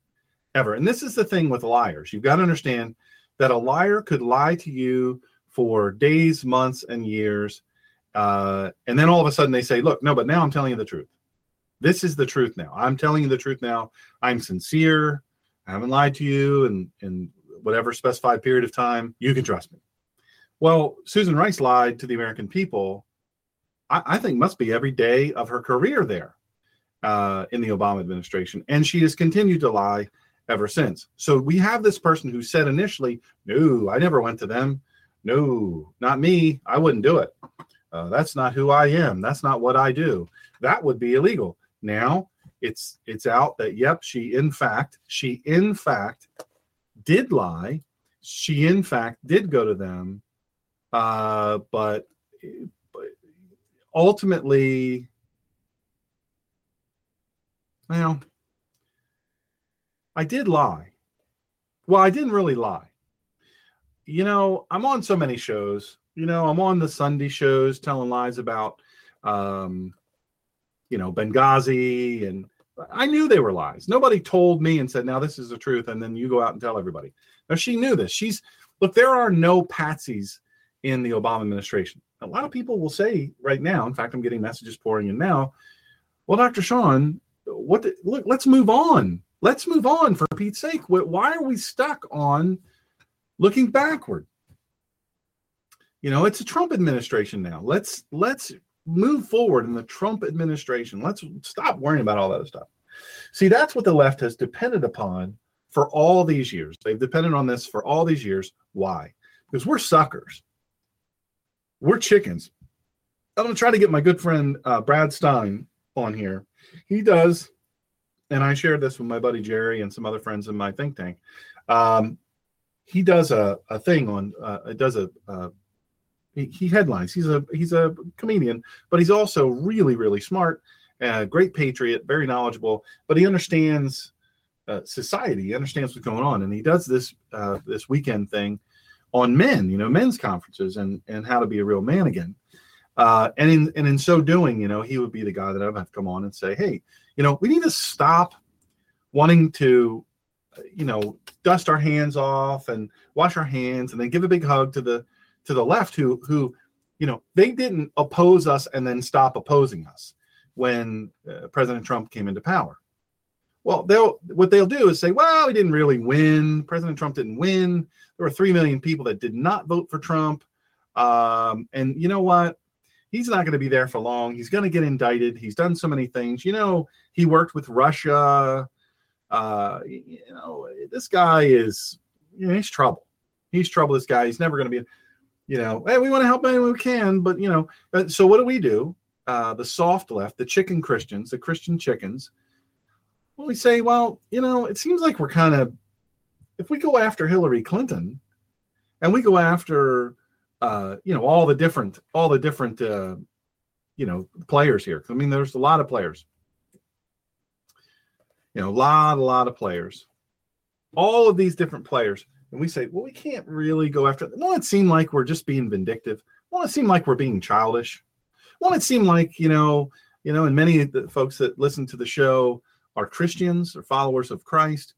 ever and this is the thing with liars you've got to understand that a liar could lie to you for days months and years uh, and then all of a sudden they say look no but now i'm telling you the truth this is the truth now i'm telling you the truth now i'm sincere i haven't lied to you in in whatever specified period of time you can trust me well, Susan Rice lied to the American people, I, I think must be every day of her career there uh, in the Obama administration. And she has continued to lie ever since. So we have this person who said initially, no, I never went to them. No, not me. I wouldn't do it. Uh, that's not who I am. That's not what I do. That would be illegal. Now it's it's out that yep, she in fact, she in fact did lie. She in fact did go to them uh, but, but ultimately, well, I did lie. Well, I didn't really lie. You know, I'm on so many shows. You know, I'm on the Sunday shows telling lies about, um, you know, Benghazi, and I knew they were lies. Nobody told me and said, "Now this is the truth," and then you go out and tell everybody. Now she knew this. She's look. There are no patsies in the Obama administration. A lot of people will say right now, in fact, I'm getting messages pouring in now. Well, Dr. Shawn, what? The, look, let's move on. Let's move on for Pete's sake. Why are we stuck on looking backward? You know, it's a Trump administration now. Let's let's move forward in the Trump administration. Let's stop worrying about all that stuff. See, that's what the left has depended upon for all these years. They've depended on this for all these years. Why? Because we're suckers we're chickens. I'm going to try to get my good friend uh, Brad Stine on here. He does, and I shared this with my buddy Jerry and some other friends in my think tank. Um, he does a, a thing on uh, it does a uh, he, he, headlines. He's a he's a comedian, but he's also really really smart, uh, great patriot, very knowledgeable. But he understands uh, society. He understands what's going on, and he does this uh, this weekend thing on men, you know, men's conferences and and how to be a real man again. Uh, and in and in so doing, you know, he would be the guy that I would have to come on and say, hey, you know, we need to stop wanting to, you know, dust our hands off and wash our hands and then give a big hug to the to the left who who, you know, they didn't oppose us and then stop opposing us when uh, President Trump came into power. Well, they'll what they'll do is say, "Well, he didn't really win. President Trump didn't win. There were three million people that did not vote for Trump, um, and you know what? He's not going to be there for long. He's going to get indicted. He's done so many things. You know, he worked with Russia. uh, you know, this guy is, you know, he's trouble. He's trouble. This guy. He's never going to be, you know, hey, we want to help anyone we can, but you know, uh, so what do we do? Uh, the soft left, the chicken Christians, the Christian chickens. Well, we say, well, you know, it seems like we're kind of, if we go after Hillary Clinton, and we go after, uh, you know, all the different, all the different, uh, you know, players here. I mean, there's a lot of players you know, a lot, a lot of players, all of these different players. And we say, well, we can't really go after them. Won't it seem like we're just being vindictive? Won't it seem like we're being childish? Won't it seem like, you know, you know, and many of the folks that listen to the show are Christians or followers of Christ.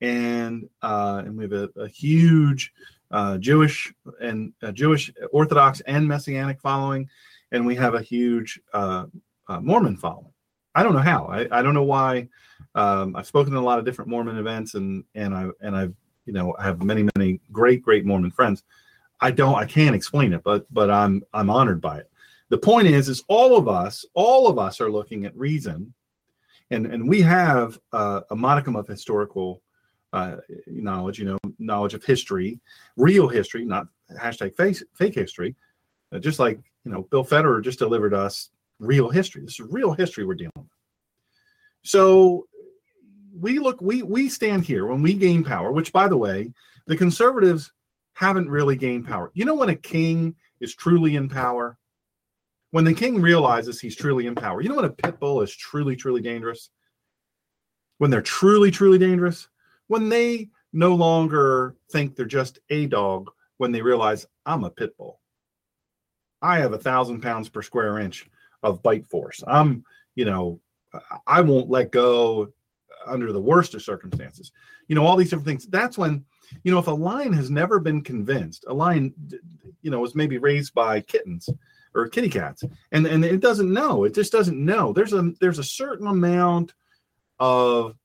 And uh, and we have a, a huge uh, Jewish and uh, Jewish Orthodox and Messianic following, and we have a huge uh, uh, Mormon following. I don't know how. I, I don't know why um, I've spoken at a lot of different Mormon events, and and I and I've you know I have many many great great Mormon friends. I don't I can't explain it, but but I'm I'm honored by it. The point is, is all of us all of us are looking at reason, and and we have uh, a modicum of historical uh, knowledge, you know, knowledge of history, real history, not hashtag fake, fake history. Uh, just like you know, Bill Federer just delivered us real history. This is real history we're dealing with. So we look we we stand here when we gain power which by the way the conservatives haven't really gained power. You know when a king is truly in power? When the king realizes he's truly in power. You know when a pit bull is truly truly dangerous? When they're truly truly dangerous? When they no longer think they're just a dog when they realize i'm a pit bull. I have a thousand pounds per square inch of bite force. I'm you know i won't let go under the worst of circumstances. You know, all these different things. That's when, you know, if a lion has never been convinced, a lion, you know, was maybe raised by kittens or kitty cats, and and it doesn't know. It just doesn't know. There's a there's a certain amount of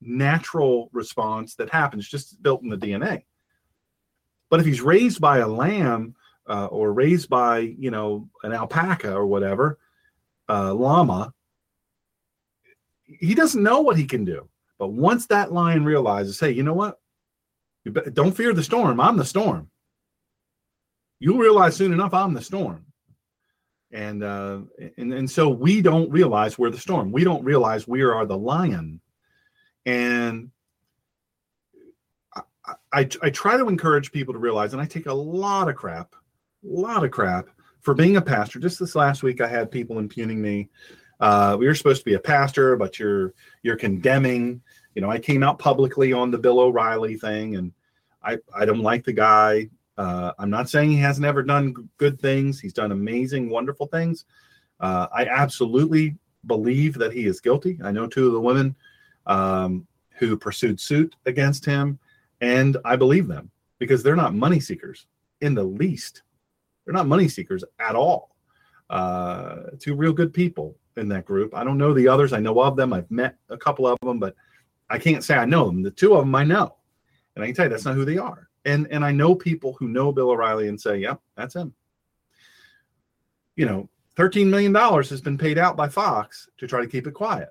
natural response that happens just built in the DNA. But if he's raised by a lamb uh, or raised by you know an alpaca or whatever, uh, llama, he doesn't know what he can do. But once that lion realizes, hey, you know what? You be- don't fear the storm. I'm the storm. You'll realize soon enough I'm the storm. And uh, and and so we don't realize we're the storm. We don't realize we are the lion. And I, I, I try to encourage people to realize, and I take a lot of crap, a lot of crap for being a pastor. Just this last week, I had people impugning me uh, were supposed to be a pastor, but you're you're condemning. You know, I came out publicly on the Bill O'Reilly thing, and I I don't like the guy. Uh, I'm not saying he hasn't ever done good things. He's done amazing, wonderful things. Uh, I absolutely believe that he is guilty. I know two of the women um, who pursued suit against him, and I believe them because they're not money seekers in the least. They're not money seekers at all. Uh, two real good people in that group. I don't know the others. I know of them. I've met a couple of them, but I can't say I know them. The two of them I know, and I can tell you that's not who they are. And and I know people who know Bill O'Reilly and say, "Yep, that's him." You know, thirteen million dollars has been paid out by Fox to try to keep it quiet.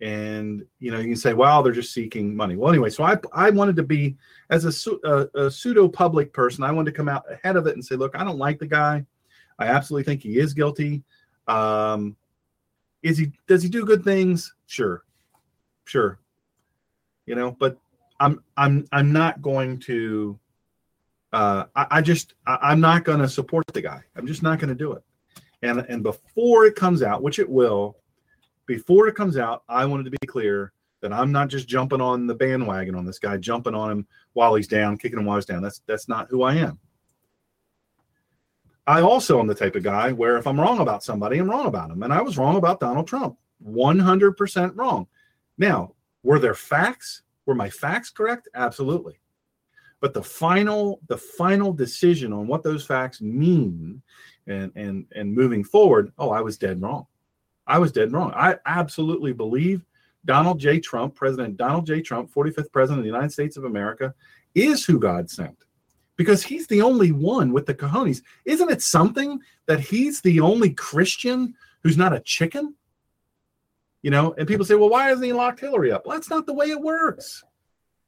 And you know, you can say, "Well, they're just seeking money." Well, anyway, so I I wanted to be as a, a, a pseudo public person. I wanted to come out ahead of it and say, "Look, I don't like the guy. I absolutely think he is guilty." Um, is he does he do good things? Sure. Sure. You know, but I'm I'm I'm not going to uh I, I just I, I'm not gonna support the guy. I'm just not gonna do it. And and before it comes out, which it will, before it comes out, I wanted to be clear that I'm not just jumping on the bandwagon on this guy, jumping on him while he's down, kicking him while he's down. That's that's not who I am. I also am the type of guy where if I'm wrong about somebody, I'm wrong about him. And I was wrong about Donald Trump, 100% wrong. Now, were there facts? Were my facts correct? Absolutely. But the final, the final decision on what those facts mean and and and moving forward, oh, I was dead wrong. I was dead wrong. I absolutely believe Donald J. Trump, President Donald J. Trump, 45th President of the United States of America, is who God sent because he's the only one with the cojones. Isn't it something that he's the only Christian who's not a chicken? You know, and people say, well, why hasn't he locked Hillary up? Well, that's not the way it works.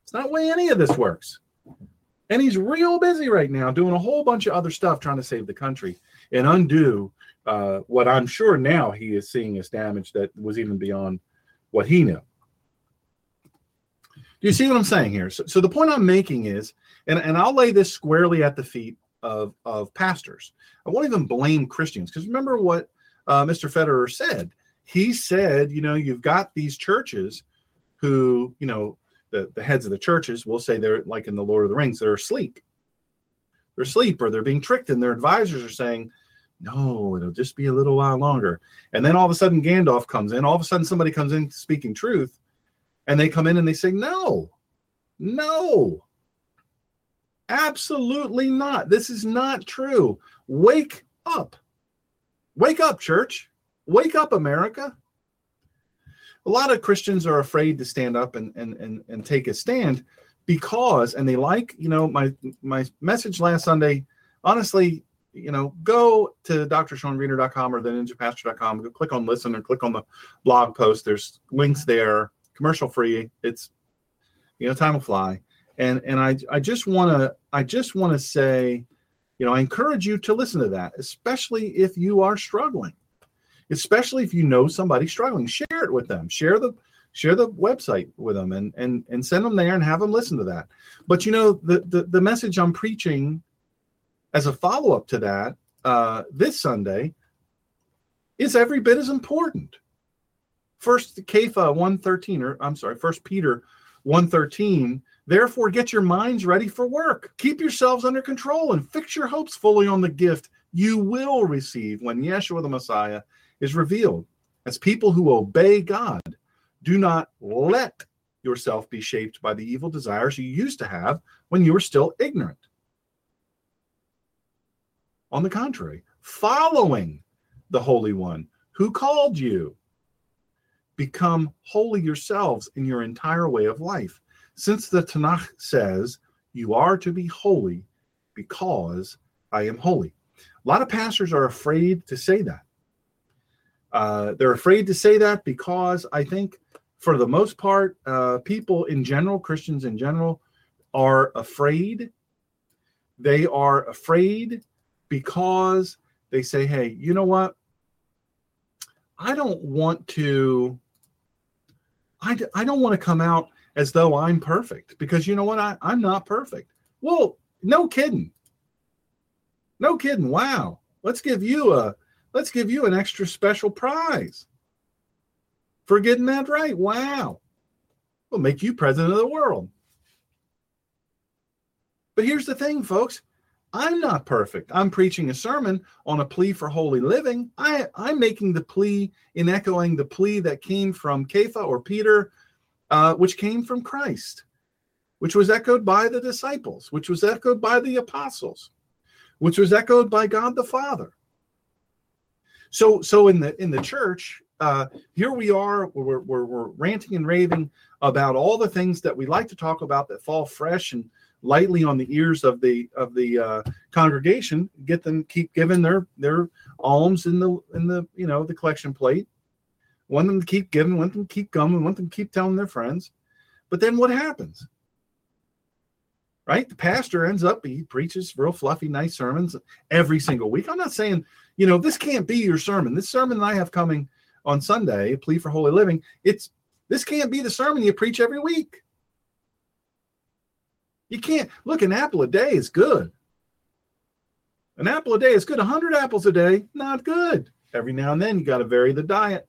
It's not the way any of this works. And he's real busy right now doing a whole bunch of other stuff trying to save the country and undo uh, what I'm sure now he is seeing as damage that was even beyond what he knew. Do you see what I'm saying here? So, so the point I'm making is, and, and I'll lay this squarely at the feet of, of pastors. I won't even blame Christians because remember what uh, Mr. Federer said. He said, you know, you've got these churches who, you know, the, the heads of the churches will say they're like in the Lord of the Rings, they're asleep. They're asleep or they're being tricked, and their advisors are saying, no, it'll just be a little while longer. And then all of a sudden, Gandalf comes in. All of a sudden, somebody comes in speaking truth, and they come in and they say, no, no, absolutely not. This is not true. Wake up. Wake up, church. Wake up, America. A lot of Christians are afraid to stand up and, and, and, and take a stand because, and they like, you know, my my message last Sunday, honestly, you know, go to drshawngreener.com or the ninjapastor.com, go click on listen or click on the blog post. There's links there, commercial free. It's, you know, time will fly. And, and I, I just want to, I just want to say, you know, I encourage you to listen to that, especially if you are struggling, especially if you know somebody struggling, share it with them, share the, share the website with them and, and, and send them there and have them listen to that. But you know, the, the, the message I'm preaching as a follow up to that uh, this Sunday is every bit as important. First Kepha 113, or I'm sorry, First Peter 113. Therefore, get your minds ready for work. Keep yourselves under control and fix your hopes fully on the gift you will receive when Yeshua the Messiah is revealed. As people who obey God, do not let yourself be shaped by the evil desires you used to have when you were still ignorant. On the contrary, following the Holy One who called you, become holy yourselves in your entire way of life. Since the Tanakh says, You are to be holy because I am holy. A lot of pastors are afraid to say that. Uh, they're afraid to say that because I think, for the most part, uh, people in general, Christians in general, are afraid. They are afraid because they say, hey, you know what? I don't want to, I, I don't want to come out as though I'm perfect because you know what? I, I'm not perfect. Well, no kidding. No kidding. Wow. Let's give you a let's give you an extra special prize for getting that right. Wow. We'll make you president of the world. But here's the thing, folks. I'm not perfect. I'm preaching a sermon on a plea for holy living. I, I'm making the plea in echoing the plea that came from Kepha or Peter, uh, which came from Christ, which was echoed by the disciples, which was echoed by the apostles, which was echoed by God the Father. So, so in the in the church, uh, here we are. We're, we're, we're ranting and raving about all the things that we like to talk about that fall fresh and lightly on the ears of the of the uh, congregation get them keep giving their their alms in the in the you know the collection plate want them to keep giving want them to keep coming want them to keep telling their friends but then what happens right the pastor ends up he preaches real fluffy nice sermons every single week i'm not saying you know this can't be your sermon this sermon that i have coming on sunday a plea for holy living it's this can't be the sermon you preach every week you can't look, an apple a day is good. An apple a day is good. 100 apples a day, not good. Every now and then, you got to vary the diet.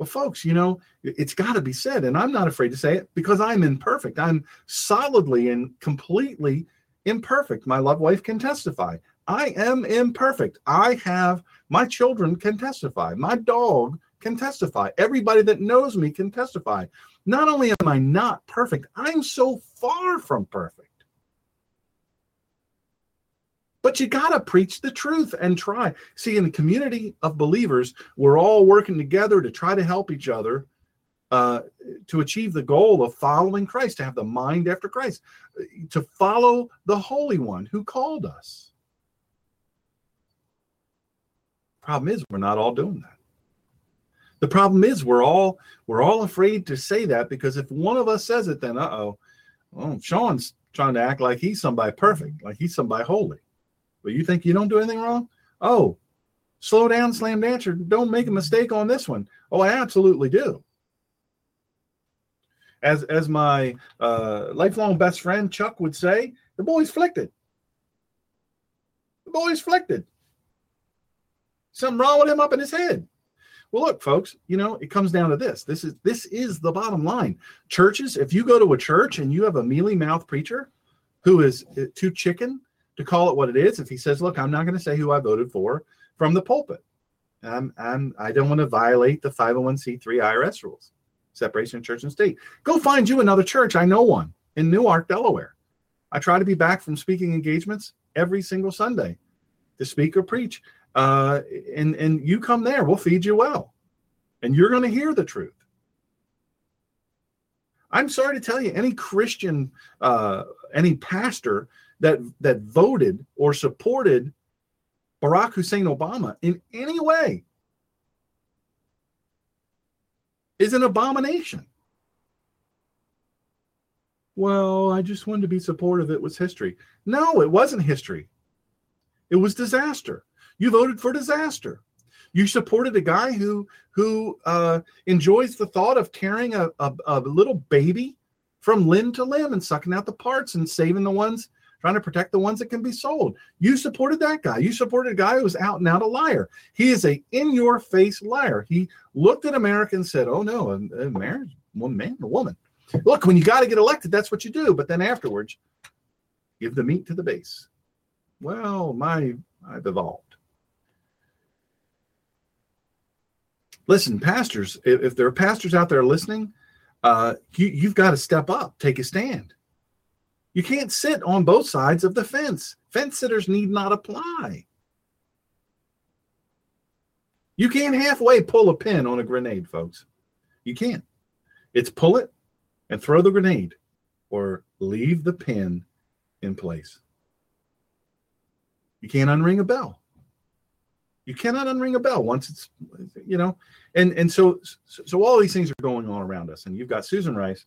But, folks, you know, it's got to be said, and I'm not afraid to say it because I'm imperfect. I'm solidly and completely imperfect. My love wife can testify. I am imperfect. I have, my children can testify. My dog can testify. Everybody that knows me can testify. Not only am I not perfect, I'm so far from perfect. But you got to preach the truth and try. See, in the community of believers, we're all working together to try to help each other uh, to achieve the goal of following Christ, to have the mind after Christ, to follow the Holy One who called us. Problem is, we're not all doing that. The problem is we're all we're all afraid to say that because if one of us says it, then uh oh, Shawn's trying to act like he's somebody perfect, like he's somebody holy. But you think you don't do anything wrong? Oh, slow down, slam dancer. Don't make a mistake on this one. Oh, I absolutely do. As as my uh, lifelong best friend Chuck would say, the boy's flicked. The boy's flicked. Something wrong with him up in his head. Well, look, folks, you know, it comes down to this. This is this is the bottom line. Churches, if you go to a church and you have a mealy mouth preacher who is uh, too chicken to call it what it is, if he says, "Look, I'm not going to say who I voted for from the pulpit. I'm, I'm I don't want to violate the 501c3 IRS rules, separation of church and state. Go find you another church. I know one in Newark, Delaware. I try to be back from speaking engagements every single Sunday to speak or preach uh, and and you come there, we'll feed you well, and you're going to hear the truth. I'm sorry to tell you, any Christian, uh, any pastor that that voted or supported Barack Hussein Obama in any way is an abomination. Well, I just wanted to be supportive. It was history. No, it wasn't history. It was disaster. You voted for disaster. You supported a guy who who uh, enjoys the thought of tearing a, a, a little baby from limb to limb and sucking out the parts and saving the ones trying to protect the ones that can be sold. You supported that guy. You supported a guy who was out and out a liar. He is a in your face liar. He looked at America and said, "Oh no, a, a marriage, one man, a woman. Look, when you got to get elected, that's what you do. But then afterwards, give the meat to the base." Well, my I've evolved. Listen, pastors, if, if there are pastors out there listening, uh, you, you've got to step up, take a stand. You can't sit on both sides of the fence. Fence sitters need not apply. You can't halfway pull a pin on a grenade, folks. You can't. It's pull it and throw the grenade or leave the pin in place. You can't unring a bell. You cannot unring a bell once it's, you know, and and so so all these things are going on around us, and you've got Susan Rice,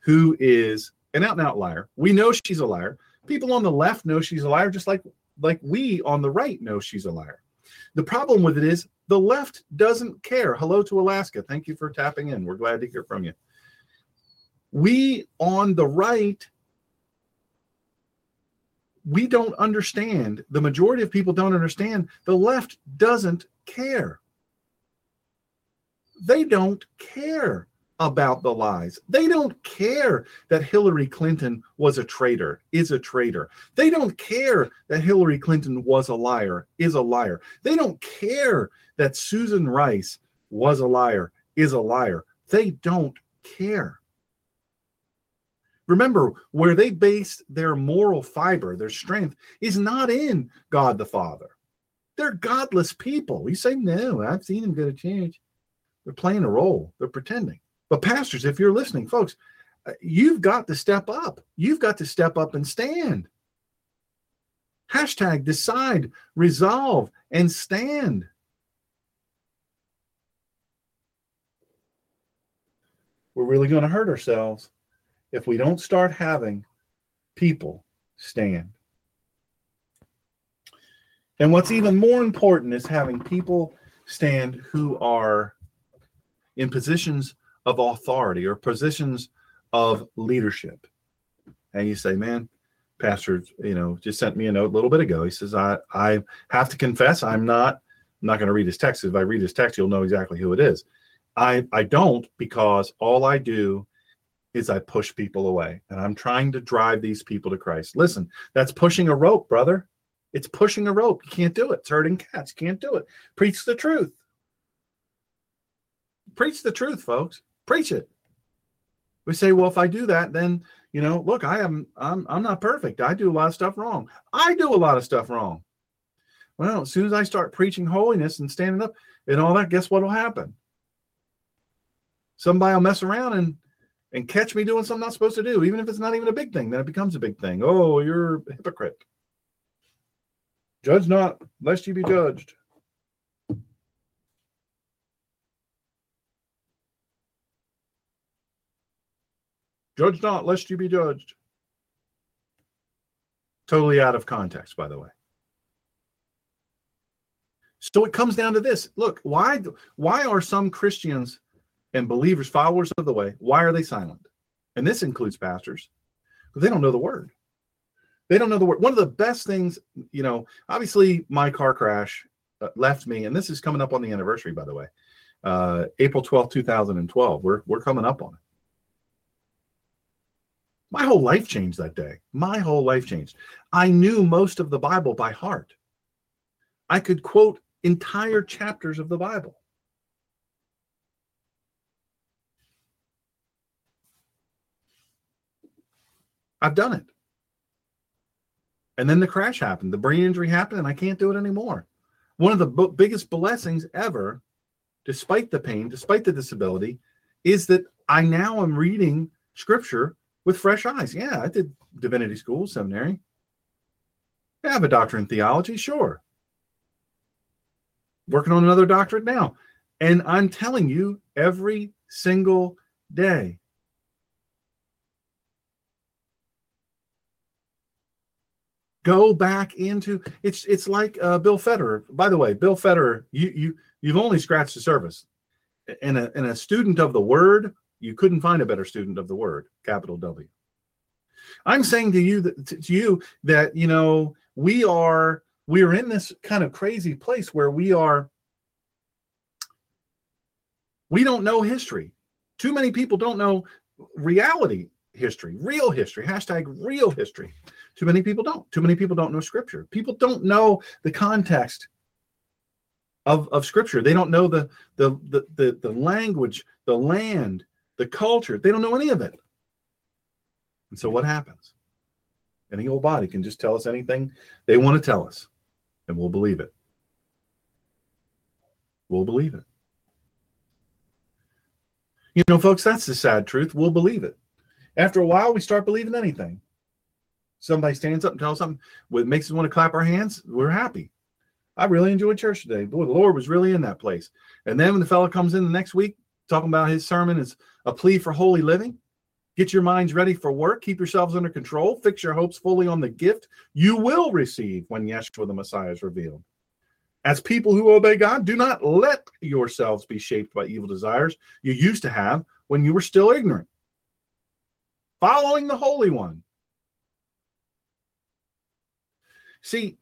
who is an out and out liar. We know she's a liar. People on the left know she's a liar, just like like we on the right know she's a liar. The problem with it is the left doesn't care. Hello to Alaska. Thank you for tapping in. We're glad to hear from you. We on the right we don't understand. The majority of people don't understand. The left doesn't care. They don't care about the lies. They don't care that Hillary Clinton was a traitor, is a traitor. They don't care that Hillary Clinton was a liar, is a liar. They don't care that Susan Rice was a liar, is a liar. They don't care. Remember, where they base their moral fiber, their strength, is not in God the Father. They're godless people. You say, no, I've seen them go to church. They're playing a role, they're pretending. But, pastors, if you're listening, folks, uh, you've got to step up. You've got to step up and stand. Hashtag decide, resolve, and stand. We're really going to hurt ourselves if we don't start having people stand. And what's even more important is having people stand who are in positions of authority or positions of leadership. And you say, man, pastor, you know, just sent me a note a little bit ago. He says, I, I have to confess, I'm not, I'm not going to read his text. If I read his text, you'll know exactly who it is. I, I don't because all I do is I push people away and I'm trying to drive these people to Christ. Listen, that's pushing a rope, brother. It's pushing a rope. You can't do it. It's hurting cats. You Can't do it. Preach the truth. Preach the truth, folks. Preach it. We say, well, if I do that, then you know, look, I am I'm I'm not perfect. I do a lot of stuff wrong. I do a lot of stuff wrong. Well, as soon as I start preaching holiness and standing up and all that, guess what'll happen? Somebody will mess around and and catch me doing something I'm not supposed to do, even if it's not even a big thing, then it becomes a big thing. Oh, you're a hypocrite. Judge not, lest you be judged. Judge not, lest you be judged. Totally out of context, by the way. So it comes down to this. Look, why why are some Christians and believers, followers of the way, why are they silent? And this includes pastors, they don't know the word. They don't know the word. One of the best things, you know, obviously my car crash uh, left me, and this is coming up on the anniversary, by the way, uh, April 12th, 2012. We're, we're coming up on it. My whole life changed that day. My whole life changed. I knew most of the Bible by heart. I could quote entire chapters of the Bible. I've done it. And then the crash happened, the brain injury happened, and I can't do it anymore. One of the b- biggest blessings ever, despite the pain, despite the disability, is that I now am reading scripture with fresh eyes. Yeah, I did divinity school, seminary. I have a doctorate in theology, sure working on another doctorate now. And I'm telling you, every single day, go back into it's it's like uh, Bill Federer. By the way, Bill Federer, you you you've only scratched the surface. And a and a student of the word, you couldn't find a better student of the word, capital W. I'm saying to you that to you that you know we are we are in this kind of crazy place where we are we don't know history too many people don't know reality history real history hashtag real history too many people don't too many people don't know scripture people don't know the context of, of scripture they don't know the, the the the the language the land the culture they don't know any of it and so what happens any old body can just tell us anything they want to tell us and we'll believe it. We'll believe it. You know, folks, that's the sad truth. We'll believe it. After a while, we start believing anything. Somebody stands up and tells something what makes us want to clap our hands. We're happy. I really enjoyed church today. Boy, the Lord was really in that place. And then when the fellow comes in the next week talking about his sermon is a plea for holy living, Get your minds ready for work. Keep yourselves under control. Fix your hopes fully on the gift you will receive when Yeshua the Messiah is revealed. As people who obey God, do not let yourselves be shaped by evil desires you used to have when you were still ignorant. Following the Holy One. See,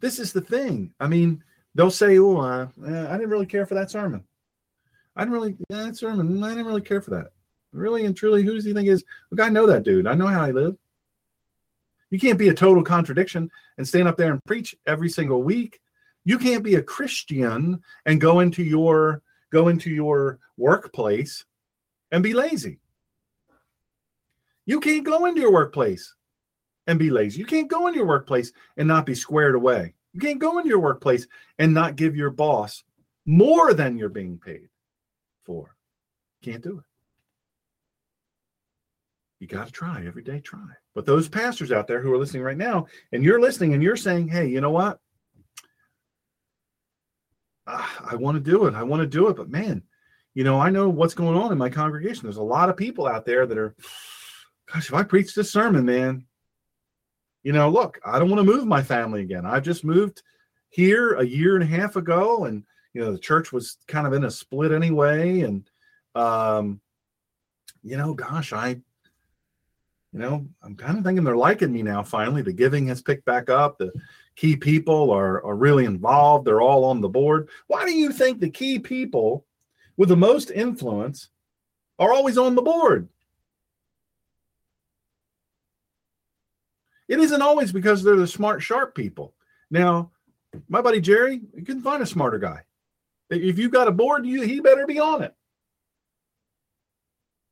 this is the thing. I mean, they'll say, "Oh, uh, I didn't really care for that sermon. I didn't really yeah, that sermon. I didn't really care for that." Really and truly, who does he think is? Look, I know that dude. I know how I live. You can't be a total contradiction and stand up there and preach every single week. You can't be a Christian and go into your go into your workplace and be lazy. You can't go into your workplace and be lazy. You can't go in your workplace and not be squared away. You can't go into your workplace and not give your boss more than you're being paid for. Can't do it. You got to try every day, try. But those pastors out there who are listening right now, and you're listening and you're saying, hey, you know what? Ah, I want to do it. I want to do it. But man, you know, I know what's going on in my congregation. There's a lot of people out there that are, gosh, if I preach this sermon, man, you know, look, I don't want to move my family again. I just moved here a year and a half ago, and you know, the church was kind of in a split anyway. And um, you know, gosh, I you know, I'm kind of thinking they're liking me now. Finally, the giving has picked back up. The key people are, are really involved. They're all on the board. Why do you think the key people with the most influence are always on the board? It isn't always because they're the smart, sharp people. Now, my buddy Jerry, you can find a smarter guy. If you've got a board, you he better be on it.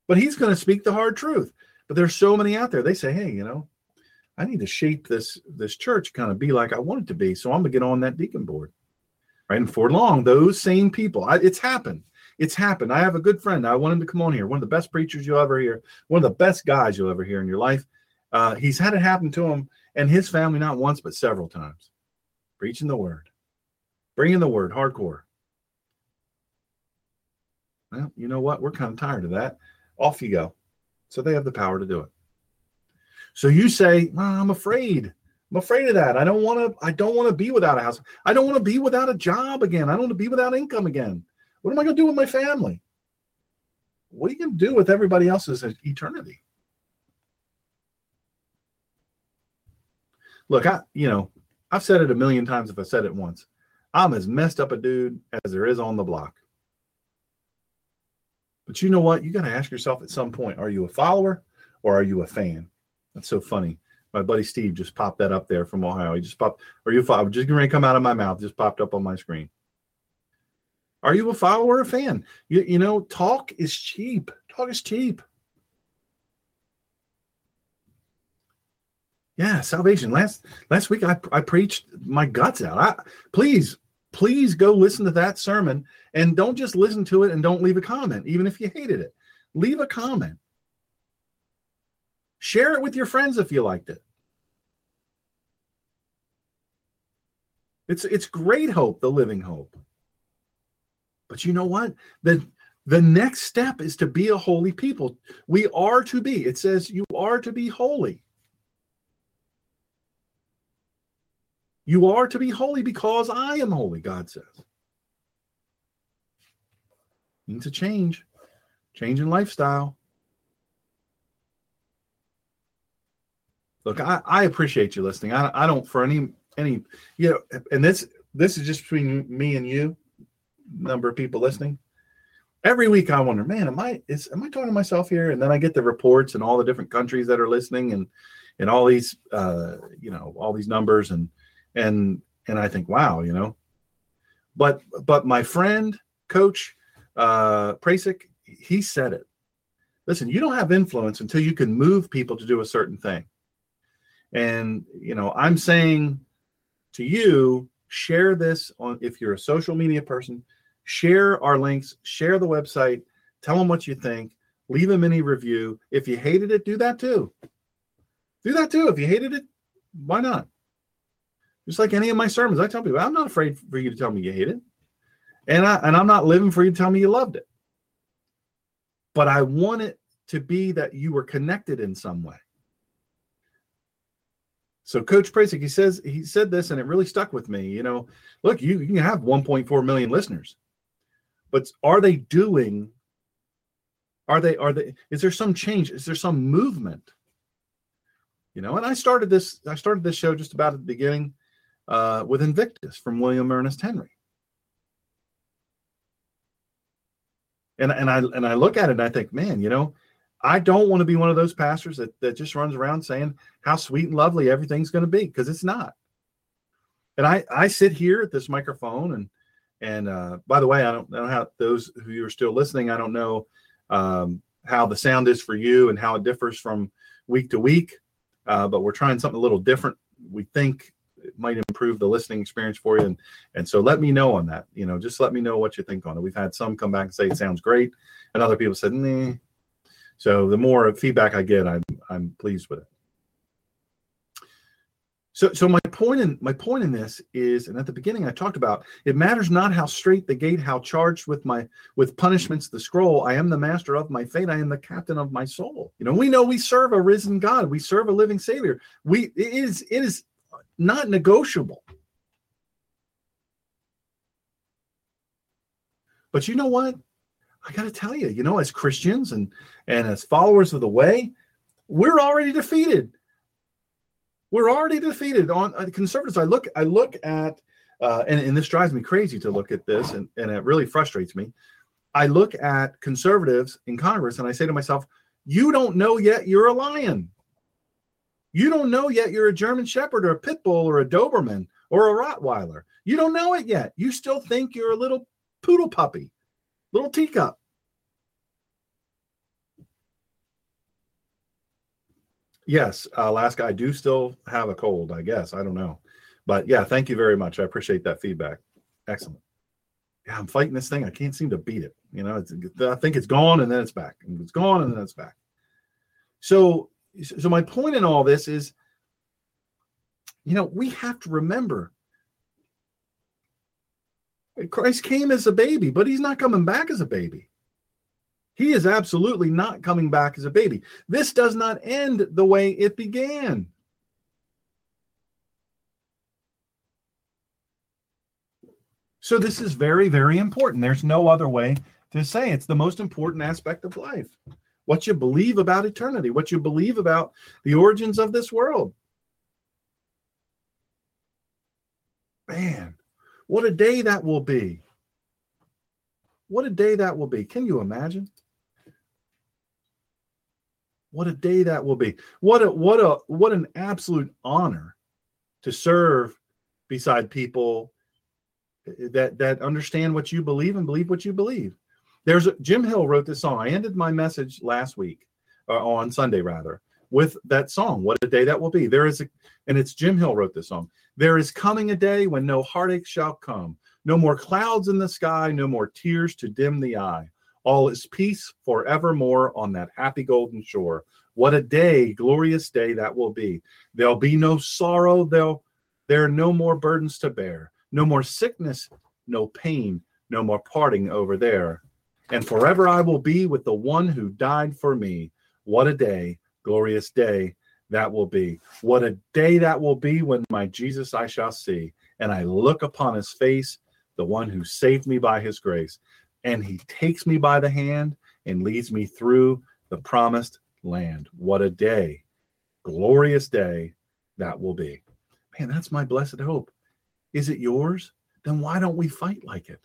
But he's going to speak the hard truth. But there's so many out there. They say, hey, you know, I need to shape this this church kind of be like I want it to be. So I'm gonna get on that deacon board. Right. And for long, those same people, I, it's happened. It's happened. I have a good friend. I want him to come on here. One of the best preachers you'll ever hear. One of the best guys you'll ever hear in your life. Uh, he's had it happen to him and his family not once but several times. Preaching the word, bringing the word, hardcore. Well, you know what? We're kind of tired of that. Off you go. So they have the power to do it. So you say, well, I'm afraid. I'm afraid of that. I don't want to, I don't want to be without a house. I don't want to be without a job again. I don't want to be without income again. What am I going to do with my family? What are you going to do with everybody else's eternity? Look, I, you know, I've said it a million times if I said it once. I'm as messed up a dude as there is on the block. But you know what? You got to ask yourself at some point are you a follower or are you a fan? That's so funny. My buddy Steve just popped that up there from Ohio. He just popped, are you a follower? Just going to come out of my mouth, just popped up on my screen. Are you a follower or a fan? You, you know, talk is cheap. Talk is cheap. Yeah, salvation. Last last week I, I preached my guts out. I, please, please go listen to that sermon and don't just listen to it and don't leave a comment, even if you hated it. Leave a comment. Share it with your friends if you liked it. It's it's great hope, the living hope. But you know what? The the next step is to be a holy people. We are to be. It says you are to be holy. You are to be holy because I am holy, God says. Needs a change, change in lifestyle. Look, I, I appreciate you listening. I, I don't for any any you know, and this this is just between me and you, number of people listening. Every week I wonder, man, am I is am I talking to myself here? And then I get the reports and all the different countries that are listening and and all these uh you know all these numbers and and and I think, wow, you know. But but my friend, coach, uh Prasik, he said it. Listen, you don't have influence until you can move people to do a certain thing. And you know, I'm saying to you, share this on if you're a social media person, share our links, share the website, tell them what you think, leave a mini review. If you hated it, do that too. Do that too. If you hated it, why not? Just like any of my sermons, I tell people, I'm not afraid for you to tell me you hate it. And I and I'm not living for you to tell me you loved it. But I want it to be that you were connected in some way. So Coach Prasik, he says he said this and it really stuck with me. You know, look, you, you can have 1.4 million listeners, but are they doing are they are they is there some change? Is there some movement? You know, and I started this, I started this show just about at the beginning uh, with Invictus from William Ernest Henley. And, and I and I look at it and I think, man, you know, I don't want to be one of those pastors that, that just runs around saying how sweet and lovely everything's going to be because it's not. And I I sit here at this microphone and and uh, by the way, I don't know how those who are still listening, I don't know um, how the sound is for you and how it differs from week to week. Uh, but we're trying something a little different. We think it might improve the listening experience for you. And and so let me know on that. You know, just let me know what you think on it. We've had some come back and say it sounds great, and other people said, nah. So the more feedback I get, I'm I'm pleased with it. So, so my point in my point in this is, and at the beginning I talked about, it matters not how straight the gate, how charged with my with punishments the scroll. I am the master of my fate. I am the captain of my soul. You know, we know we serve a risen God. We serve a living Savior. We it is it is not negotiable. But you know what? I got to tell you, you know, as Christians and and as followers of the way, we're already defeated. We're already defeated on uh, conservatives. I look, I look at, uh, and, and this drives me crazy to look at this, and, and it really frustrates me. I look at conservatives in Congress and I say to myself, you don't know yet you're a lion. You don't know yet you're a German Shepherd or a Pit Bull or a Doberman or a Rottweiler. You don't know it yet. You still think you're a little poodle puppy, little teacup. Yes, Alaska, I do still have a cold, I guess. I don't know. But yeah, thank you very much. I appreciate that feedback. Excellent. Yeah, I'm fighting this thing. I can't seem to beat it. You know, I think it's gone and then it's back. And it's gone and then it's back. So, so my point in all this is, you know, we have to remember Christ came as a baby, but he's not coming back as a baby. He is absolutely not coming back as a baby. This does not end the way it began. So, this is very, very important. There's no other way to say it's the most important aspect of life. What you believe about eternity, what you believe about the origins of this world. Man, what a day that will be. What a day that will be. Can you imagine? What a day that will be. What a what a what an absolute honor to serve beside people that that understand what you believe and believe what you believe. There's a, Jim Hill wrote this song. I ended my message last week, uh, on Sunday rather, with that song. What a day that will be. There is a, and it's Jim Hill wrote this song. There is coming a day when no heartache shall come, no more clouds in the sky, no more tears to dim the eye. All is peace forevermore on that happy golden shore. What a day, glorious day that will be. There'll be no sorrow, there'll there are no more burdens to bear, no more sickness, no pain, no more parting over there. And forever I will be with the one who died for me. What a day, glorious day that will be. What a day that will be when my Jesus I shall see. And I look upon his face, the one who saved me by his grace and he takes me by the hand and leads me through the promised land. What a day, glorious day that will be. Man, that's my blessed hope. Is it yours? Then why don't we fight like it?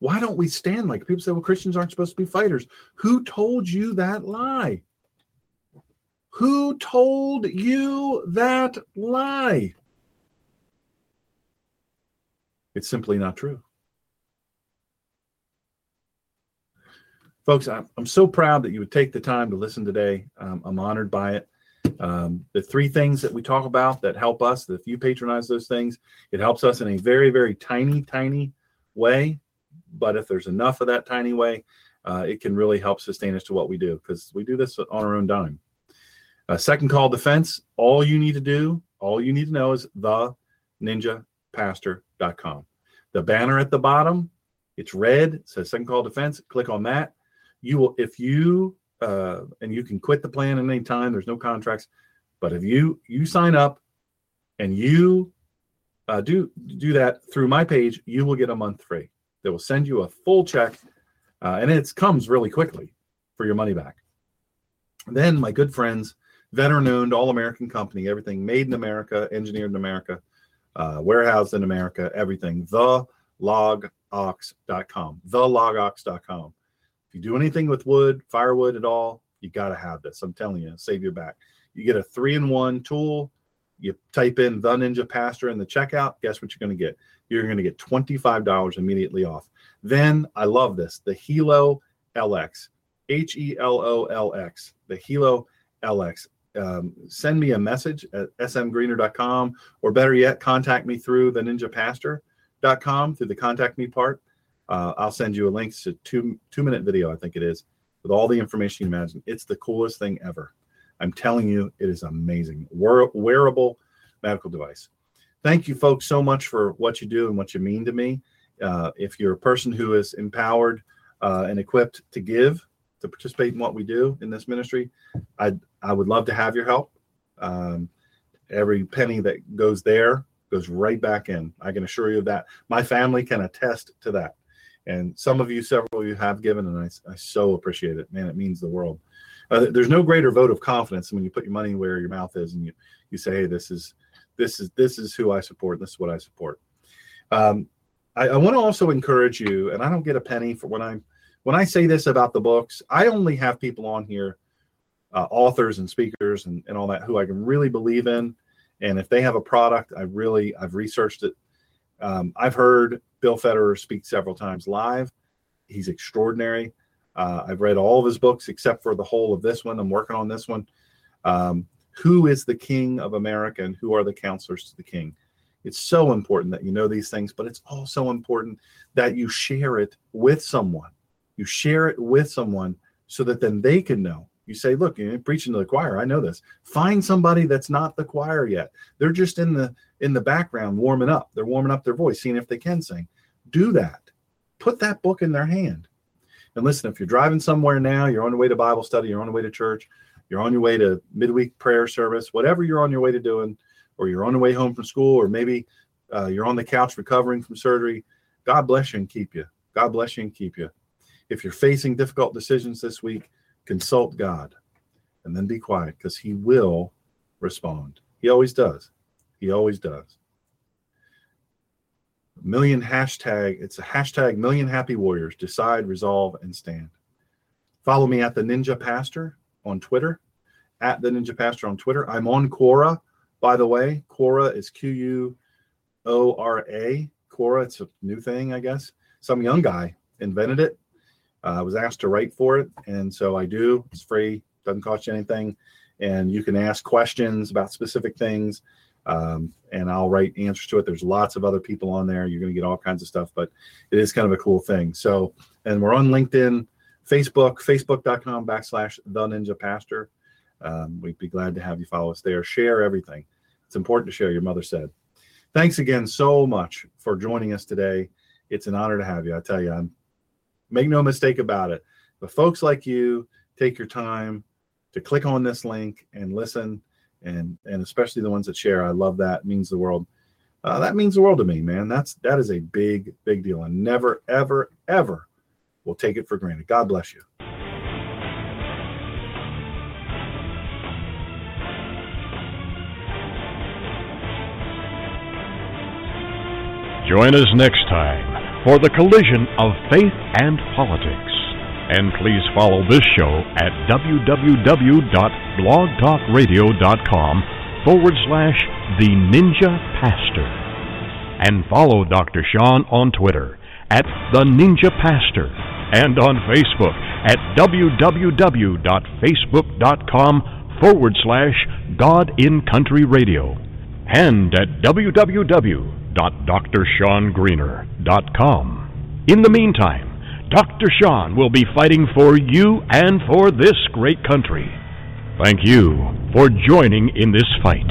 Why don't we stand like people say, well, Christians aren't supposed to be fighters? Who told you that lie? Who told you that lie? It's simply not true. folks, I'm, I'm so proud that you would take the time to listen today. Um, I'm honored by it. Um, the three things that we talk about that help us, if you patronize those things, it helps us in a very, very tiny, tiny way. But if there's enough of that tiny way, uh, it can really help sustain us to what we do because we do this on our own dime. Uh, second call defense, all you need to do, all you need to know is the ninjapastor.com. The banner at the bottom, it's red, says second call defense. Click on that you will if you uh, and you can quit the plan at any time. There's no contracts, but if you you sign up and you uh, do do that through my page, you will get a month free. They will send you a full check, uh, and it comes really quickly for your money back. Then my good friends, veteran-owned, all-American company, everything made in America, engineered in America, uh, warehoused in America, everything. The logox.com. The logox.com. If you do anything with wood, firewood at all, you got to have this. I'm telling you, save your back. You get a three in one tool. You type in the Ninja Pastor in the checkout. Guess what you're going to get? You're going to get $25 immediately off. Then I love this the Helo LX, H E L O L X, the Helo LX. Um, send me a message at smgreener.com or better yet, contact me through the ninjapastor.com through the contact me part. Uh, I'll send you a link to two two minute video, I think it is, with all the information you imagine. It's the coolest thing ever. I'm telling you, it is amazing. Wear, wearable medical device. Thank you, folks, so much for what you do and what you mean to me. Uh, if you're a person who is empowered uh, and equipped to give, to participate in what we do in this ministry, I I would love to have your help. Um, every penny that goes there goes right back in. I can assure you of that. My family can attest to that. And some of you, several of you have given, and I, I so appreciate it. Man, it means the world. Uh, there's no greater vote of confidence when you put your money where your mouth is, and you you say, "Hey, this is this is this is who I support. This is what I support." Um, I, I want to also encourage you, and I don't get a penny for when I'm when I say this about the books. I only have people on here, uh, authors and speakers and, and all that, who I can really believe in. And if they have a product, I really I've researched it. Um, I've heard Bill Federer speak several times live. He's extraordinary. Uh, I've read all of his books except for the whole of this one. I'm working on this one. Um, who is the king of America and who are the counselors to the king? It's so important that you know these things, but it's also important that you share it with someone. You share it with someone so that then they can know. You say, look, you're preaching to the choir. I know this. Find somebody that's not the choir yet. They're just in the in the background warming up. They're warming up their voice, seeing if they can sing. Do that. Put that book in their hand. And listen, if you're driving somewhere now, you're on the way to Bible study, you're on the way to church, you're on your way to midweek prayer service, whatever you're on your way to doing, or you're on the way home from school, or maybe uh, you're on the couch recovering from surgery, God bless you and keep you. God bless you and keep you. If you're facing difficult decisions this week, consult God and then be quiet because He will respond. He always does. He always does. Million hashtag, it's a hashtag million happy warriors. Decide, resolve, and stand. Follow me at the Ninja Pastor on Twitter, at the Ninja Pastor on Twitter. I'm on Quora, by the way. Quora is Q U O R A. Quora, it's a new thing, I guess. Some young guy invented it. Uh, I was asked to write for it, and so I do. It's free, doesn't cost you anything, and you can ask questions about specific things, um, and I'll write answers to it. There's lots of other people on there. You're going to get all kinds of stuff, but it is kind of a cool thing. So, and we're on LinkedIn, Facebook, facebook.com backslash the Ninja Pastor. Um, we'd be glad to have you follow us there. Share everything. It's important to share. Your mother said. Thanks again so much for joining us today. It's an honor to have you. I tell you, I'm make no mistake about it. But folks like you take your time to click on this link and listen, and and especially the ones that share. I love that. It means the world. Uh, that means the world to me, man. That's that is a big, big deal. And never, ever, ever will take it for granted. God bless you. Join us next time for the collision of faith and politics. And please follow this show at www.blogtalkradio.com forward slash The Ninja Pastor. And follow Dr. Shawn on Twitter at The Ninja Pastor and on Facebook at www.facebook.com forward slash God and Country Radio and at www.drshawngreener.com. In the meantime, Dr. Shawn will be fighting for you and for this great country. Thank you for joining in this fight.